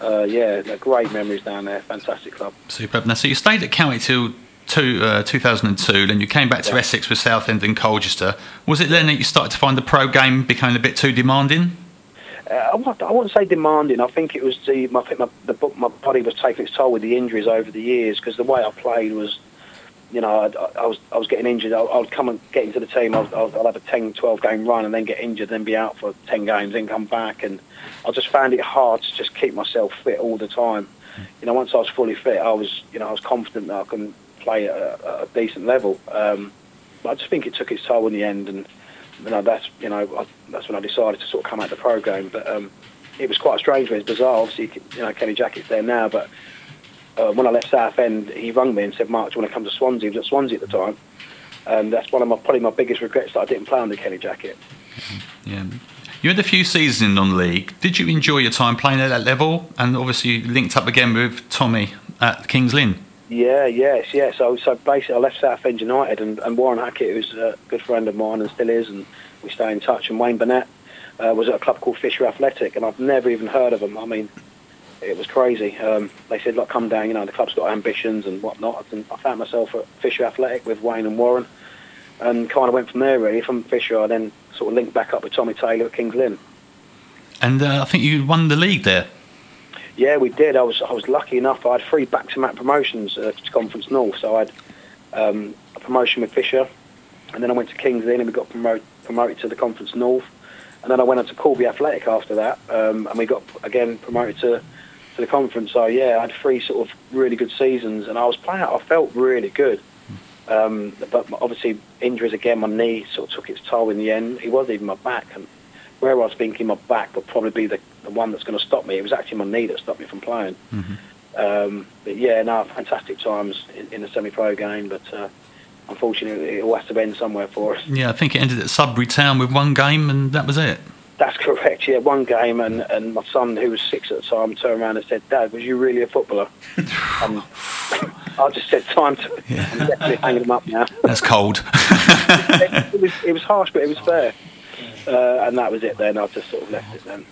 Uh, yeah, great memories down there. Fantastic club. Superb. Now, so you stayed at County till two, uh, 2002, then you came back to Yeah. Essex with Southend and Colchester. Was it then that you started to find the pro game becoming a bit too demanding? Uh, I, wouldn't, I wouldn't say demanding. I think it was the I think my the, my body was taking its toll with the injuries over the years because the way I played was, you know, I, I was I was getting injured. I, I would come and get into the team. I'll have a 10, 12 game run and then get injured, then be out for ten games, then come back, and I just found it hard to just keep myself fit all the time. You know, once I was fully fit, I was you know I was confident that I can play at a, a decent level. Um, I just think it took its toll in the end, and you know that's you know I, that's when I decided to sort of come out of the pro game. But um, it was quite strange. It was bizarre. Obviously, you know Kenny Jackett's there now, but uh, when I left Southend, he rung me and said, "Mark, do you want to come to Swansea?" He was at Swansea at the time, and that's one of my probably my biggest regrets that I didn't play under Kenny Jackett. Yeah. You had a few seasons in non-league. Did you enjoy your time playing at that level? And obviously you linked up again with Tommy at Kings Lynn. Yeah, yes, yeah. So, so basically, I left Southend United, and, and Warren Hackett, who's a good friend of mine and still is, and we stay in touch. And Wayne Burnett uh, was at a club called Fisher Athletic, and I've never even heard of them. I mean, it was crazy. Um, they said, "Look, come down. You know, the club's got ambitions and whatnot." And I found myself at Fisher Athletic with Wayne and Warren, and kind of went from there. Really, from Fisher, I then sort of linked back up with Tommy Taylor at Kings Lynn. And uh, I think you won the league there. Yeah, we did. I was I was lucky enough. I had three back-to-back promotions uh, to Conference North. So I had um, a promotion with Fisher, and then I went to Kings Lynn and we got promoted promoted to the Conference North, and then I went on to Corby Athletic after that, um, and we got again promoted to to the conference. So yeah, I had three sort of really good seasons, and I was playing. I felt really good. Um, but obviously injuries again. My knee sort of took its toll in the end. It wasn't even my back, and where I was thinking my back would probably be the, the one that's going to stop me. It was actually my knee that stopped me from playing. Um, but yeah, no, fantastic times in, in the semi-pro game. But uh, unfortunately, it all has to end somewhere for us. Yeah, I think it ended at Sudbury Town with one game, and that was it. That's correct. Yeah, one game, and, and my son, who was six at the time, turned around and said, "Dad, was you really a footballer?" and I just said, "Time to." I'm definitely hanging them up now. That's cold. it, it was it was harsh, but it was fair. Uh, and that was it. Then I just sort of left it. Then.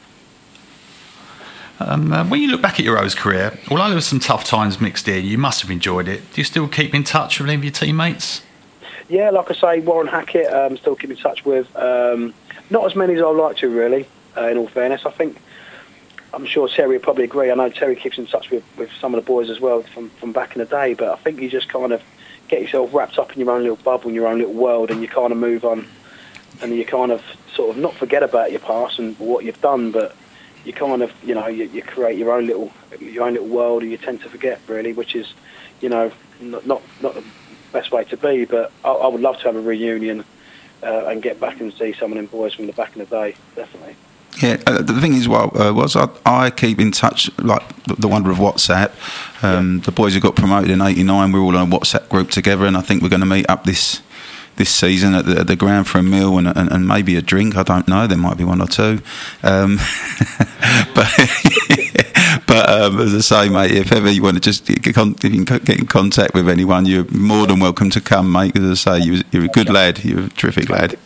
Um, uh, when you look back at your O's career, although there were some tough times mixed in, you must have enjoyed it. Do you still keep in touch with any of your teammates? Yeah, like I say, Warren Hackett, um, still keep in touch with. Um, not as many as I'd like to, really. Uh, in all fairness, I think I'm sure Terry would probably agree. I know Terry keeps in touch with, with some of the boys as well from, from back in the day. But I think you just kind of get yourself wrapped up in your own little bubble, in your own little world, and you kind of move on, and you kind of sort of not forget about your past and what you've done, but you kind of you know you, you create your own little your own little world, and you tend to forget really, which is you know not not, not the best way to be. But I, I would love to have a reunion uh, and get back and see some of them boys from the back in the day, definitely. Yeah, uh, the thing is, well, uh, was I, I keep in touch, like the, the wonder of WhatsApp. Um, The boys who got promoted in '89, we're all on a WhatsApp group together, and I think we're going to meet up this this season at the, at the ground for a meal and, and, and maybe a drink. I don't know. There might be one or two. Um, but but um, as I say, mate, if ever you want to just get, con- you get in contact with anyone, you're more than welcome to come, mate. As I say, you're, you're a good lad. You're a terrific lad.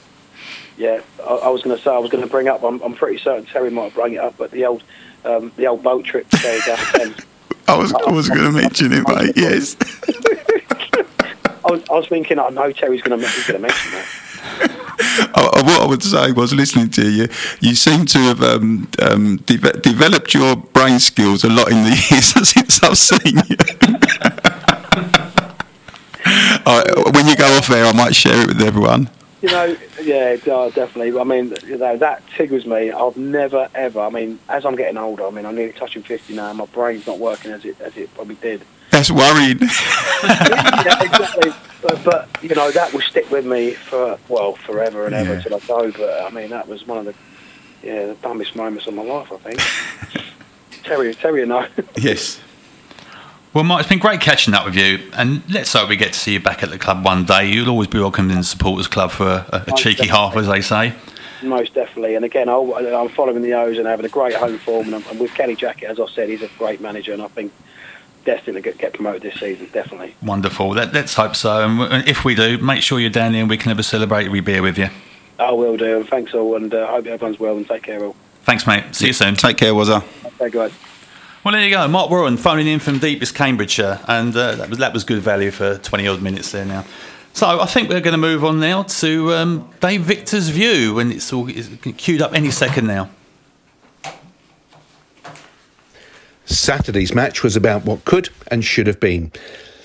Yeah, I, I was going to say I was going to bring up. I'm, I'm pretty certain Terry might have bring it up, but the old um, the old boat trip to down I was I was going to mention it, mate. Yes. I was, I was thinking, I know Terry's going to he's going to mention that. What I would say was listening to you, you seem to have um, um, de- developed your brain skills a lot in the years since I've seen you. I, when you go off there, I might share it with everyone. You know, yeah, uh, definitely. I mean, you know, that triggers me. I've never, ever. I mean, as I'm getting older, I mean, I'm nearly touching 50 now. My brain's not working as it as it probably did. That's worrying. yeah, exactly. But, but you know, that will stick with me for well, forever and ever Yeah. till I go. But I mean, that was one of the yeah the dumbest moments of my life. I think. Terry, Terry, no. yes. Well, Mike, it's been great catching up with you, and let's hope we get to see you back at the club one day. You'll always be welcomed in the supporters club for a, a, a cheeky half, as they say. Most definitely. And again, I'll, I'm following the O's and having a great home form. And, I'm, and with Kenny Jackett, as I said, he's a great manager, and I think destined to get, get promoted this season. Definitely. Wonderful. Let, let's hope so. And if we do, make sure you're down here and we can have a celebratory beer with you. I will do. And thanks all, and uh, hope everyone's well. And take care all. Thanks, mate. See you soon. Take care, Wazza. Okay, guys. Well, there you go. Mark Warren phoning in from deepest Cambridgeshire, and uh, that, was, that was good value for 20 odd minutes there now. So I think we're going to move on now to um, Dave Victor's view, and it's all it's queued up any second now. Saturday's match was about what could and should have been.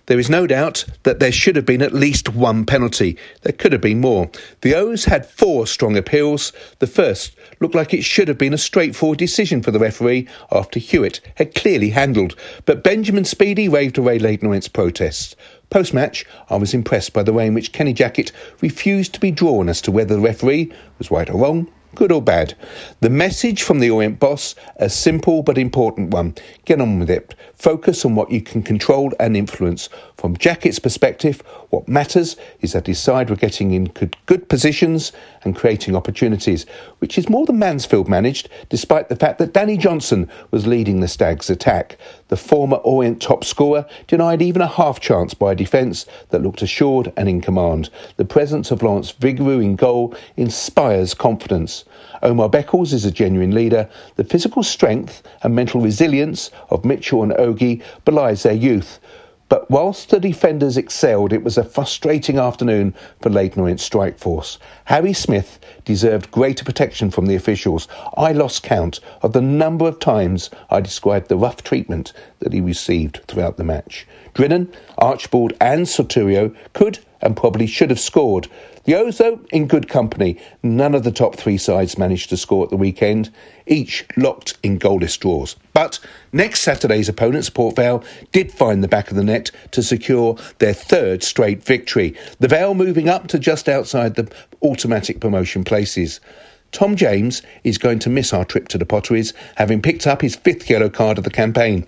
There is no doubt that there should have been at least one penalty. There could have been more. The O's had four strong appeals. The first looked like it should have been a straightforward decision for the referee after Hewitt had clearly handled, but Benjamin Speedie waved away Leyton Orient's protests. Post match, I was impressed by the way in which Kenny Jackett refused to be drawn as to whether the referee was right or wrong, good or bad. The message from the Orient boss, a simple but important one. Get on with it. Focus on what you can control and influence. From Jackett's perspective, what matters is that his side were getting in good, good positions and creating opportunities, which is more than Mansfield managed, despite the fact that Danny Johnson was leading the Stags' attack. The former Orient top scorer denied even a half chance by a defence that looked assured and in command. The presence of Lawrence Vigouroux in goal inspires confidence. Omar Beckles is a genuine leader. The physical strength and mental resilience of Mitchell and Ogie belies their youth. But whilst the defenders excelled, it was a frustrating afternoon for Leyton Orient's strike force. Harry Smith deserved greater protection from the officials. I lost count of the number of times I described the rough treatment that he received throughout the match. Drinan, Archibald, and Sotiriou could and probably should have scored. The O's, though, in good company. None of the top three sides managed to score at the weekend, each locked in goalless draws. But next Saturday's opponents, Port Vale, did find the back of the net to secure their third straight victory. The Vale moving up to just outside the automatic promotion places. Tom James is going to miss our trip to the Potteries, having picked up his fifth yellow card of the campaign.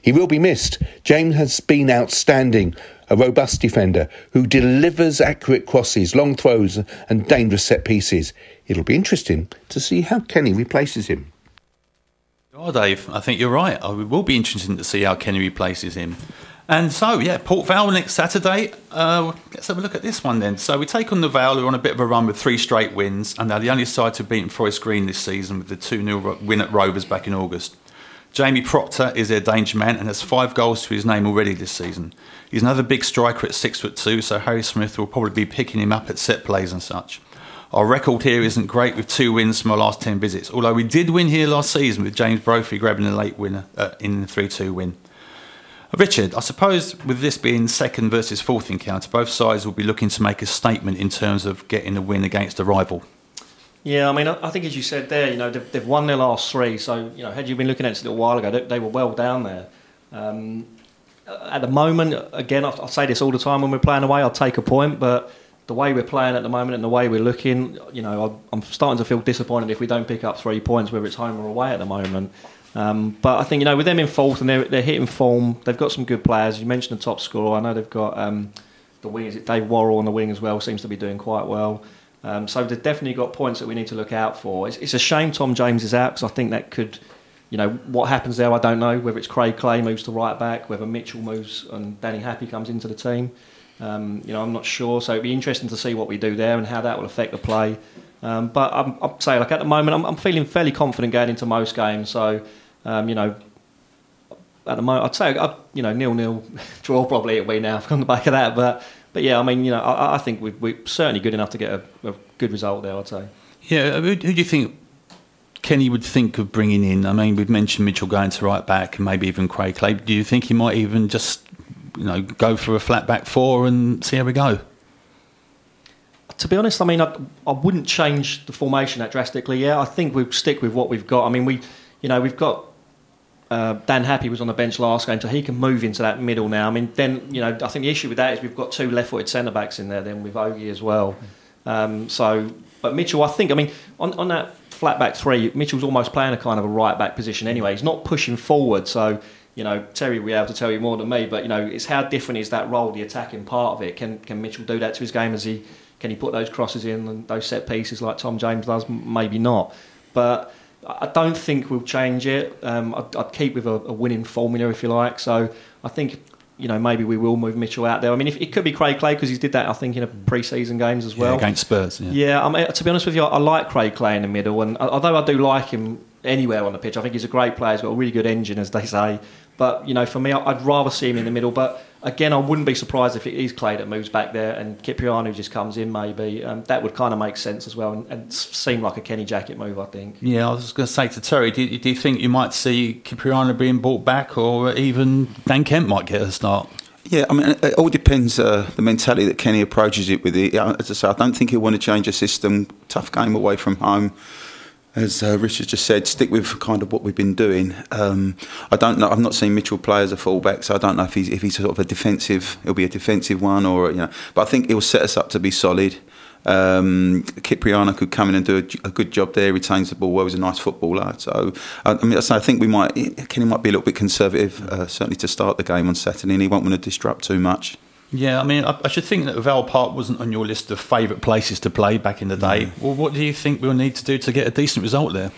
He will be missed. James has been outstanding, a robust defender who delivers accurate crosses, long throws, and dangerous set pieces. It'll be interesting to see how Kenny replaces him. Oh, Dave, I think you're right. It will be interesting to see how Kenny replaces him. And so, yeah, Port Vale next Saturday. Uh, let's have a look at this one then. So we take on the Vale, who are on a bit of a run with three straight wins, and they're the only side to beaten Forest Green this season with the 2 0 win at Rovers back in August. Jamie Proctor is their danger man and has five goals to his name already this season. He's another big striker at six foot two, so Harry Smith will probably be picking him up at set plays and such. Our record here isn't great with two wins from our last 10 visits, although we did win here last season with James Brophy grabbing a late winner uh, in the 3 2 win. Richard, I suppose with this being second versus fourth encounter, both sides will be looking to make a statement in terms of getting a win against a rival. Yeah, I mean, I think as you said there, you know, they've, they've won their last three. So, you know, had you been looking at this a little while ago, they, they were well down there. Um, at the moment, again, I, I say this all the time when we're playing away, I'll take a point, but the way we're playing at the moment and the way we're looking, you know, I'm starting to feel disappointed if we don't pick up three points, whether it's home or away at the moment. Um, but I think, you know, with them in fourth and they're, they're hitting form, they've got some good players. You mentioned the top scorer. I know they've got um, the wing, is it Dave Worrall on the wing as well, seems to be doing quite well. Um, so they've definitely got points that we need to look out for. It's, it's a shame Tom James is out because I think that could, you know, what happens there, I don't know. Whether it's Craig Clay moves to right back, whether Mitchell moves and Danny Happe comes into the team. Um, you know, I'm not sure. So it'd be interesting to see what we do there and how that will affect the play. Um, but I'm, I'm saying, like at the moment, I'm, I'm feeling fairly confident going into most games. So, um, you know, at the moment, I'd say, i you know, nil nil draw probably it'll be now on the back of that. But but yeah, I mean, you know, I, I think we, we're certainly good enough to get a, a good result there. I'd say. Yeah, who do you think Kenny would think of bringing in? I mean, we've mentioned Mitchell going to right back and maybe even Craig Clay. Do you think he might even just, you know, go for a flat back four and see how we go? to be honest, I mean, I, I wouldn't change the formation that drastically. Yeah, I think we'll stick with what we've got. I mean, we, you know, we've got uh, Dan Happe was on the bench last game, so he can move into that middle now. I mean, then you know, I think the issue with that is we've got two left-footed centre backs in there, then with Ogie as well. Um, so, but Mitchell, I think, I mean, on, on that flat back three, Mitchell's almost playing a kind of a right back position anyway. He's not pushing forward, so you know, Terry will be able to tell you more than me. But you know, it's how different is that role, the attacking part of it. Can can Mitchell do that to his game? As he can he put those crosses in and those set pieces like Tom James does? Maybe not, but. I don't think we'll change it. Um, I'd, I'd, keep with a, a, winning formula, if you like. So I think, you know, maybe we will move Mitchell out there. I mean, if, it could be Craig Clay because he did that, I think, in a pre-season games as well yeah, against Spurs. Yeah. yeah, I mean, to be honest with you, I, I like Craig Clay in the middle, and although I do like him anywhere on the pitch, I think he's a great player. He's got a really good engine, as they say. But you know, for me, I'd rather see him in the middle. But again, I wouldn't be surprised if it is Clay that moves back there and Kyprianou just comes in. Maybe um, that would kind of make sense as well, and, and, seem like a Kenny Jackett move. I think. Yeah, I was going to say to Terry, do, do you think you might see Kyprianou being brought back, or even Dan Kemp might get a start? Yeah, I mean, it all depends uh, the mentality that Kenny approaches it with. It. As I say, I don't think he'll want to change the system. Tough game away from home as uh, Richard just said, stick with kind of what we've been doing. Um, I don't know. I've not seen Mitchell play as a fullback, so I don't know if he's if he's sort of a defensive. It'll be a defensive one, or you know. But I think he'll set us up to be solid. Um, Kyprianou could come in and do a, a, good job there. Retains the ball well. He's a nice footballer. So I, mean, I think we might. Kenny might be a little bit conservative, uh, certainly to start the game on Saturday, and he won't want to disrupt too much. Yeah, I mean, I, I, should think that Vale Park wasn't on your list of favourite places to play back in the day. Mm. Well, what do you think we'll need to do to get a decent result there?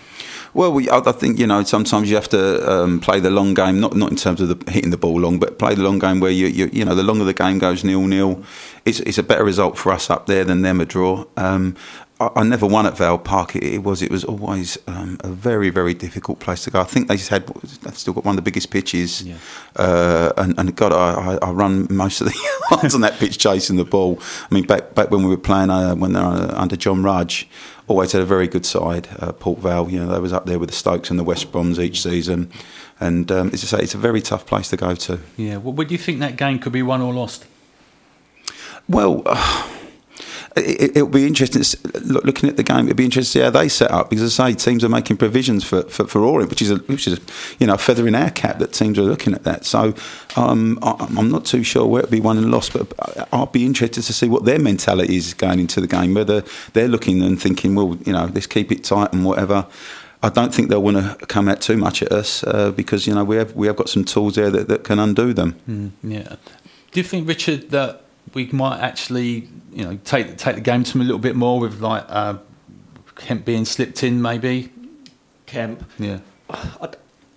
Well, we, I think you know sometimes you have to um, play the long game, not not in terms of the, hitting the ball long, but play the long game where you you, you know the longer the game goes nil nil, it's, it's a better result for us up there than them a draw. Um, I, never won at Vale Park. It, it was it was always um, a very very difficult place to go. I think they just had they've still got one of the biggest pitches, yeah. uh, and, and God, I, I, run most of the yards on that pitch chasing the ball. I mean, back back when we were playing uh, when they were under John Rudge, always had a very good side. Uh, Port Vale, you know, they was up there with the Stokes and the West Broms each season, and um, as I say, it's a very tough place to go to. Yeah, well, would you think that game could be won or lost? Well. Uh, it, will be interesting looking at the game. It'll be interesting to see how they set up because, as I say, teams are making provisions for for, for Orient, which is a which is a, you know a feather in our cap that teams are looking at that. So um, I'm not too sure where it'll be won and lost, but I'll be interested to see what their mentality is going into the game. Whether they're looking and thinking, well, you know, let's keep it tight and whatever. I don't think they'll want to come out too much at us uh, because you know we have we have got some tools there that, that can undo them. Mm, yeah. Do you think, Richard, that we might actually, you know, take take the game to them a little bit more with like uh, Kemp being slipped in, maybe. Kemp. Yeah. I,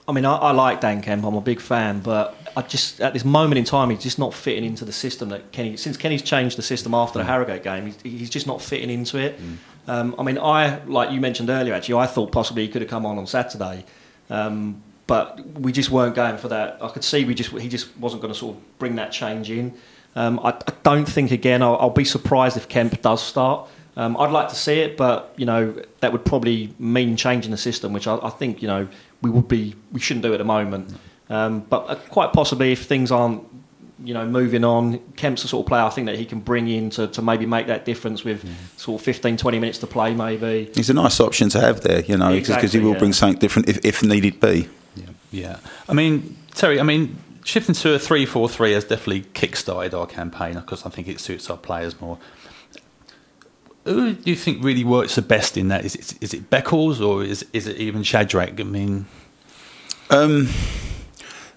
I mean, I, I, like Dan Kemp. I'm a big fan, but I just at this moment in time, he's just not fitting into the system that Kenny. Since Kenny's changed the system after the mm. Harrogate game, he's, he's just not fitting into it. Mm. Um, I mean, I like you mentioned earlier. Actually, I thought possibly he could have come on on Saturday. Um, but we just weren't going for that. I could see we just he just wasn't going to sort of bring that change in. Um, I, I, don't think again. I'll, I'll, be surprised if Kemp does start. Um, I'd like to see it, but you know that would probably mean changing the system, which I, I think you know we would be we shouldn't do at the moment. Um, but uh, quite possibly, if things aren't you know moving on, Kemp's the sort of player I think that he can bring in to, to maybe make that difference with sort of 15, 20 minutes to play. Maybe he's a nice option to have there, you know, because exactly, he will yeah. bring something different if, if needed be. Yeah, yeah. I mean, Terry. I mean, shifting to a three-four-three has definitely kick-started our campaign because I think it suits our players more. Who do you think really works the best in that? Is it, is it Beckles or is is it even Shadrach? I mean, um,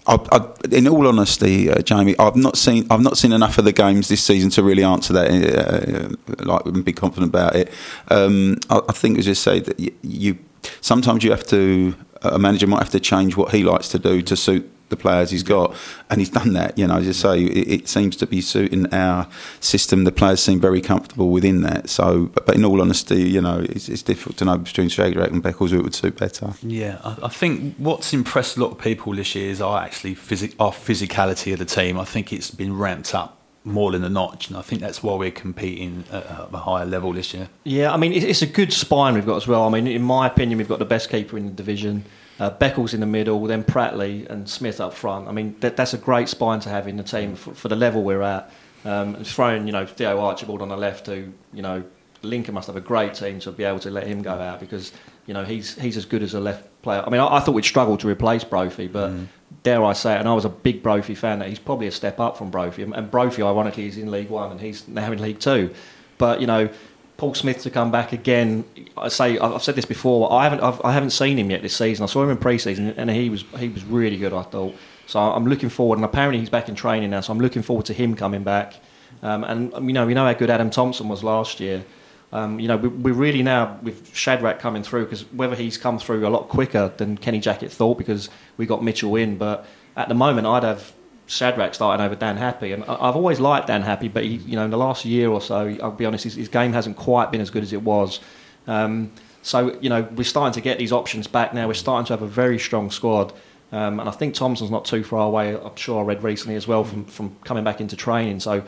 I, I, in all honesty, uh, Jamie, I've not seen I've not seen enough of the games this season to really answer that. Uh, like, and be confident about it. Um, I, I, think, as you say, that you, you sometimes you have to a manager might have to change what he likes to do to suit the players he's got, and he's done that. You know, as I say, it, it, seems to be suiting our system. The players seem very comfortable within that. So, but, but in all honesty, you know, it's, it's difficult to know between Shadrach and Beckles who it would suit better. Yeah, I, I, think what's impressed a lot of people this year is our actually phys- our physicality of the team. I think it's been ramped up more than a notch, and I think that's why we're competing at a higher level this year. Yeah, I mean, it's a good spine we've got as well. I mean, in my opinion, we've got the best keeper in the division. Uh, Beckles in the middle, then Pratley and Smith up front. I mean, that, that's a great spine to have in the team for, for the level we're at. Um, and throwing, you know, Theo Archibald on the left, who, you know, Lincoln must have a great team to be able to let him go out because you know he's he's as good as a left player. I mean, I, I thought we'd struggle to replace Brophy, but dare I say it, and I was a big Brophy fan. That he's probably a step up from Brophy, and, and Brophy, ironically, is in League One and he's now in League Two. But you know, Paul Smith to come back again. I say I've said this before. I haven't I've, I haven't seen him yet this season. I saw him in pre-season, and he was he was really good. I thought. So I'm looking forward, and apparently he's back in training now. So I'm looking forward to him coming back. Um, and um, you know, we know how good Adam Thompson was last year. Um, you know, we, we're really now with Shadrach coming through because whether he's come through a lot quicker than Kenny Jackett thought because we got Mitchell in, but at the moment I'd have Shadrach starting over Dan Happe, and I- I've always liked Dan Happe, but he, you know, in the last year or so, I'll be honest, his, his game hasn't quite been as good as it was. Um, so you know, we're starting to get these options back now. We're starting to have a very strong squad. Um, and I think Thompson's not too far away. I'm sure I read recently as well from, from coming back into training. So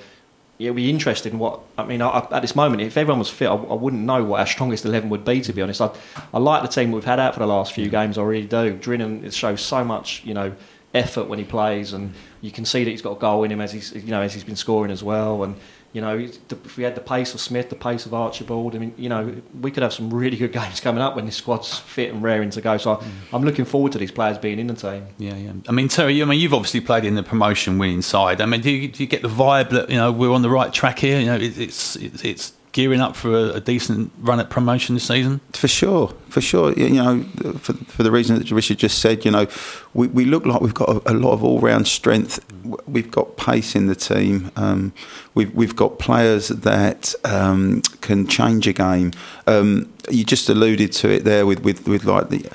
it'll be interesting what I mean. I, at this moment, if everyone was fit, I, I wouldn't know what our strongest eleven would be. To be honest, I, I like the team we've had out for the last few games. I really do. Drinan it shows so much, you know, effort when he plays, and you can see that he's got a goal in him as he's you know as he's been scoring as well. And you know, if we had the pace of Smith, the pace of Archibald, I mean, you know, we could have some really good games coming up when this squad's fit and raring to go. So I, mm. I'm looking forward to these players being in the team. Yeah, yeah. I mean, Terry, I mean, you've obviously played in the promotion winning side. I mean, do you, do you get the vibe that you know we're on the right track here? You know, it, it's it's, it's gearing up for a, a decent run at promotion this season. For sure, for sure. You know, for, for the reason that Richard just said, you know, we, we look like we've got a, a lot of all round strength. We've got pace in the team. Um, we've we've got players that um, can change a game. Um, you just alluded to it there with, with, with like the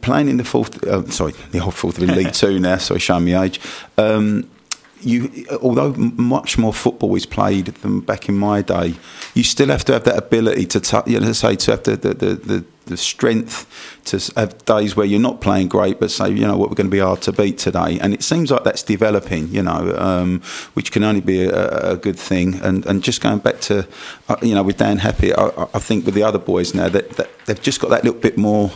playing in the fourth. Uh, sorry, the old fourth in League Two now. Sorry, showing me age. Um, you, although much more football is played than back in my day, you still have to have that ability to, t- you know, say to have the, the, the, the, strength to have days where you're not playing great, but say, you know, what we're going to be hard to beat today. And it seems like that's developing, you know, um, which can only be a, a good thing. And, and just going back to, uh, you know, with Dan Happe, I, I- I think with the other boys now that, that they've just got that little bit more.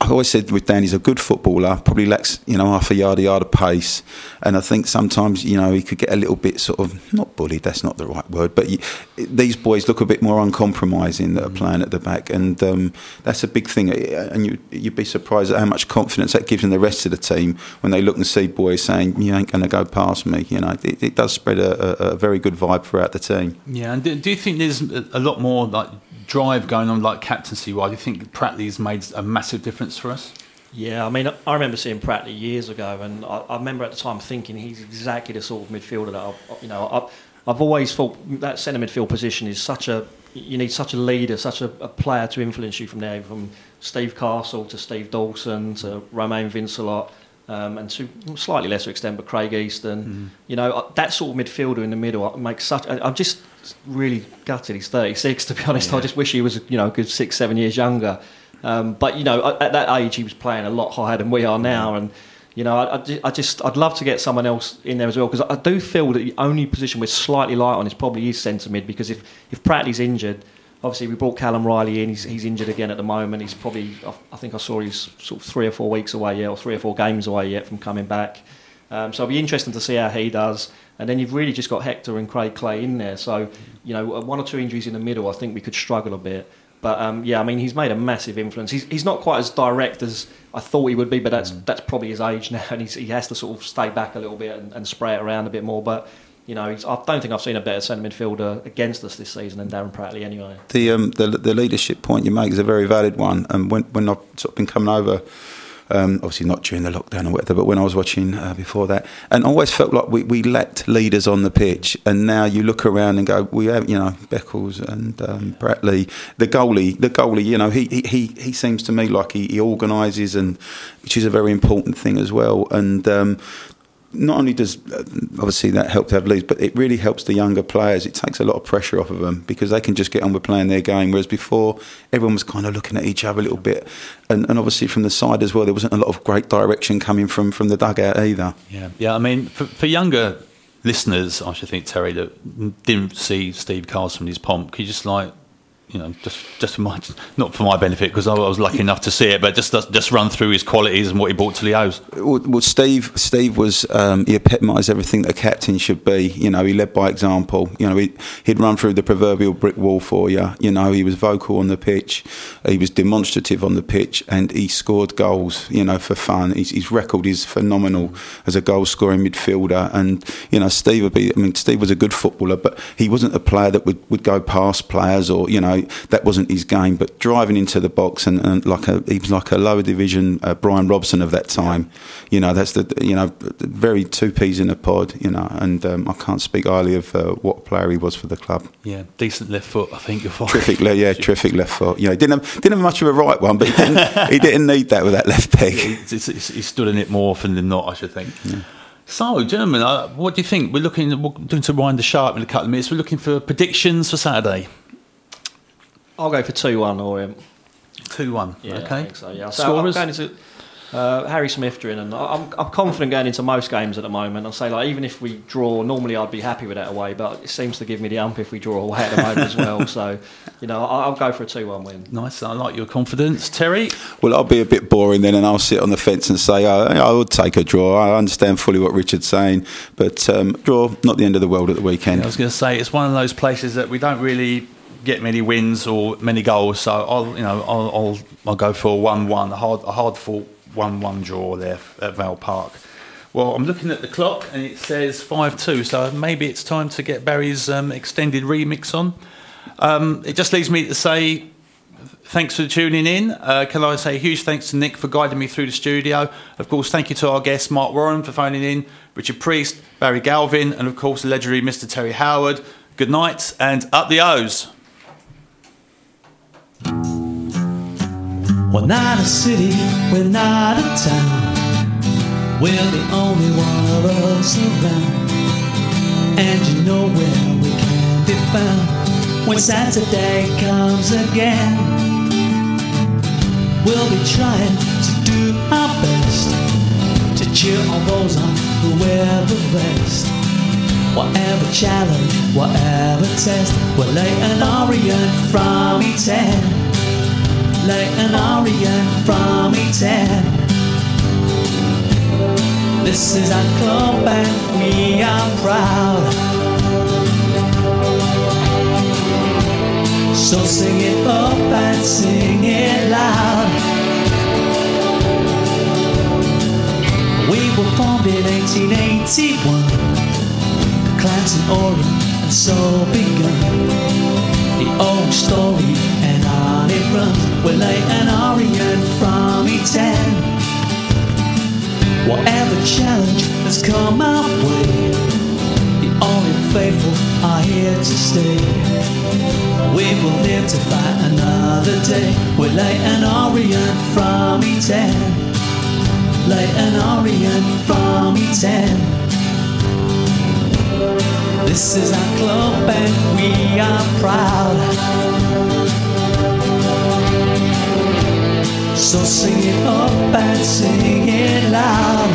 I always said with Dan, he's a good footballer. Probably lacks, you know, half a yard, a yard of pace, and I think sometimes, you know, he could get a little bit sort of not bullied. That's not the right word, but you, these boys look a bit more uncompromising that are playing at the back, and um, that's a big thing. And you, you'd be surprised at how much confidence that gives in the rest of the team when they look and see boys saying, "You ain't going to go past me." You know, it, it does spread a, a, a very good vibe throughout the team. Yeah, and do, do you think there's a lot more like drive going on, like captaincy wise? Do you think Pratley's made a massive difference for us? Yeah, I mean, I remember seeing Pratley years ago, and I, I remember at the time thinking he's exactly the sort of midfielder that I, you know, I, I've always thought that centre midfield position is such a you need such a leader, such a, a player to influence you from there, from Steve Castle to Steve Dawson to Romain Vincelot. Um, and to slightly lesser extent, but Craig Easton, you know, that sort of midfielder in the middle makes such. I'm just really gutted. He's 36, to be honest. I just wish he was, you know, a good six, seven years younger. Um, but you know, at at that age, he was playing a lot higher than we are now, and you know, I, I just I'd love to get someone else in there as well because I do feel that the only position we're slightly light on is probably his centre mid because if if Pratley's injured. Obviously, we brought Callum Reilly in. He's, he's injured again at the moment. He's probably, I- I think I saw he's sort of three or four weeks away yet, or three or four games away yet from coming back. Um, so it'll be interesting to see how he does. And then you've really just got Hector and Craig Clay in there. So, you know, uh, one or two injuries in the middle, I think we could struggle a bit. But um, yeah, I mean, he's made a massive influence. He's, he's not quite as direct as I thought he would be, but that's that's probably his age now, and he's, he has to sort of stay back a little bit and, and spray it around a bit more. But you know, he's, I don't think I've seen a better centre midfielder against us this season than Darren Pratley anyway. The, um, the the leadership point you make is a very valid one. And when when I've sort of been coming over, um, obviously not during the lockdown or whatever, but when I was watching uh, before that, and I always felt like we, we lacked leaders on the pitch. And now you look around and go, we have you know Beckles and um, the goalie, the goalie. You know he he he, he seems to me like he, he organises and which is a very important thing as well. And um, not only does uh, obviously that help to have leads, but it really helps the younger players. It takes a lot of pressure off of them because they can just get on with playing their game. Whereas before, everyone was kind of looking at each other a little bit, and, and obviously from the side as well, there wasn't a lot of great direction coming from from the dugout either. Yeah, yeah. I mean, for, for younger listeners, I should think Terry that didn't see Steve Castle in his pomp. Could you just like you know, just just for my not for my benefit because I was lucky enough to see it, but just just run through his qualities and what he brought to Leo's. Well, Steve, Steve was um, he epitomised everything that a captain should be. You know, he led by example. You know, he, he'd run through the proverbial brick wall for you. You know, he was vocal on the pitch, he was demonstrative on the pitch, and he scored goals. You know, for fun. His, his record is phenomenal as a goal scoring midfielder. And you know, Steve would be. I mean, Steve was a good footballer, but he wasn't a player that would, would go past players or you know that wasn't his game. But driving into the box and, and like a he was like a lower division uh, Brian Robson of that time. You know, that's the you know very two peas in a pod. You know, and um, I can't speak highly of uh, what player he was for the club. Yeah, decent left foot. I think you're fine. Terrific, le- yeah, terrific left foot. You know, didn't have, didn't have much of a right one, but he didn't, he didn't need that with that left peg. He, he stood in it more often than not, I should think. Yeah. So, gentlemen, uh, what do you think? We're looking, we're doing to wind the sharp in a couple of minutes. We're looking for predictions for Saturday. I'll go for two one or um, two one. Yeah, okay. I think so. Yeah. So Scorers. I'm going into uh, Harry Smith in, and I'm, I'm confident going into most games at the moment. I'll say like even if we draw, normally I'd be happy with that away, but it seems to give me the ump if we draw away at the moment as well. So, you know, I'll, I'll go for a two-one win. Nice. I like your confidence, Terry. Well, I'll be a bit boring then, and I'll sit on the fence and say oh, I would take a draw. I understand fully what Richard's saying, but um, draw not the end of the world at the weekend. Yeah, I was going to say it's one of those places that we don't really get many wins or many goals. So I'll you know I'll I'll, I'll go for a one-one, a hard a hard fought one-one draw there at Vale Park. Well, I'm looking at the clock and it says five-two, so maybe it's time to get Barry's um, extended remix on. Um, it just leaves me to say thanks for tuning in. Uh, can I say a huge thanks to Nick for guiding me through the studio? Of course, thank you to our guest Mark Warren for phoning in, Richard Priest, Barry Galvin, and of course the legendary Mr. Terry Howard. Good night and up the O's. We're not a city, we're not a town. We're the only one of us around. And you know where we can be found when Saturday comes again. We'll be trying to do our best to cheer on those on who wear the vest. Whatever challenge, whatever test, we'll lay an Orient from E10 like an Orient from E10. This is our club and we are proud. So sing it up and sing it loud. We were formed in 1881. Clapton Orient and so begun. The old story and on it runs. We're like an Orient from E10. Whatever challenge has come our way, the Orient faithful are here to stay. We will live to fight another day. We're like an Orient from E10. Leyton Orient from E10. This is our club and we are proud. So sing it up and sing it loud.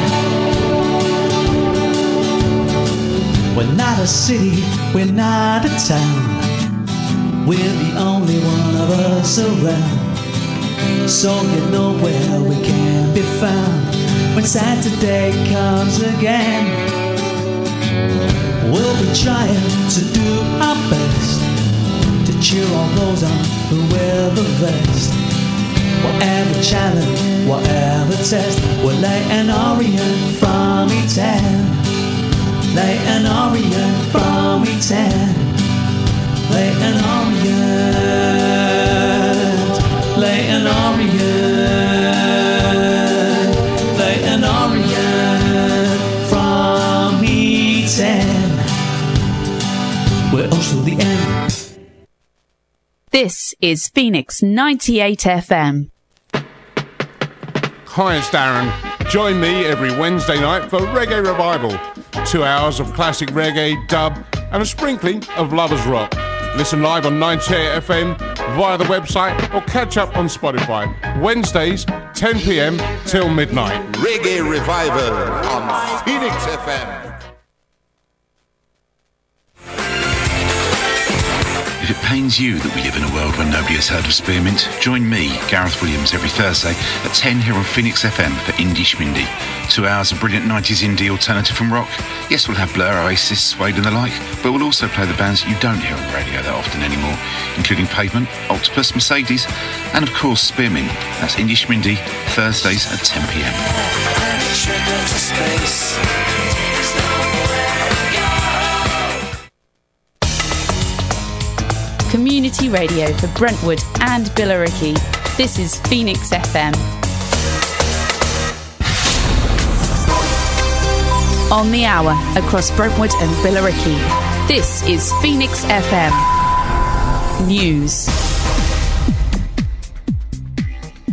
We're not a city, we're not a town. We're the only one of us around. So you know where we can be found when Saturday comes again. Trying to do our best to cheer on those on who wear the vest. Whatever challenge, whatever test, we'll Leyton Orient from E10. Lay an Orient from E10. Lay an Orient. This is Phoenix 98 FM. Hi, it's Darren. Join me every Wednesday night for Reggae Revival. Two hours of classic reggae, dub, and a sprinkling of lovers rock. Listen live on 98 FM via the website or catch up on Spotify. Wednesdays, 10 pm till midnight. Reggae Revival on Phoenix FM. If it pains you that we live in a world where nobody has heard of Spearmint, join me, Gareth Williams, every Thursday at 10 here on Phoenix FM for Indie Schmindy. Two hours of brilliant 90s indie alternative from rock. Yes, we'll have Blur, Oasis, Suede and the like, but we'll also play the bands you don't hear on the radio that often anymore, including Pavement, Octopus, Mercedes, and of course Spearmint. That's Indie Schmindy, Thursdays at 10pm. Community radio for Brentwood and Billericay. This is Phoenix FM. On the hour across Brentwood and Billericay. This is Phoenix FM. News.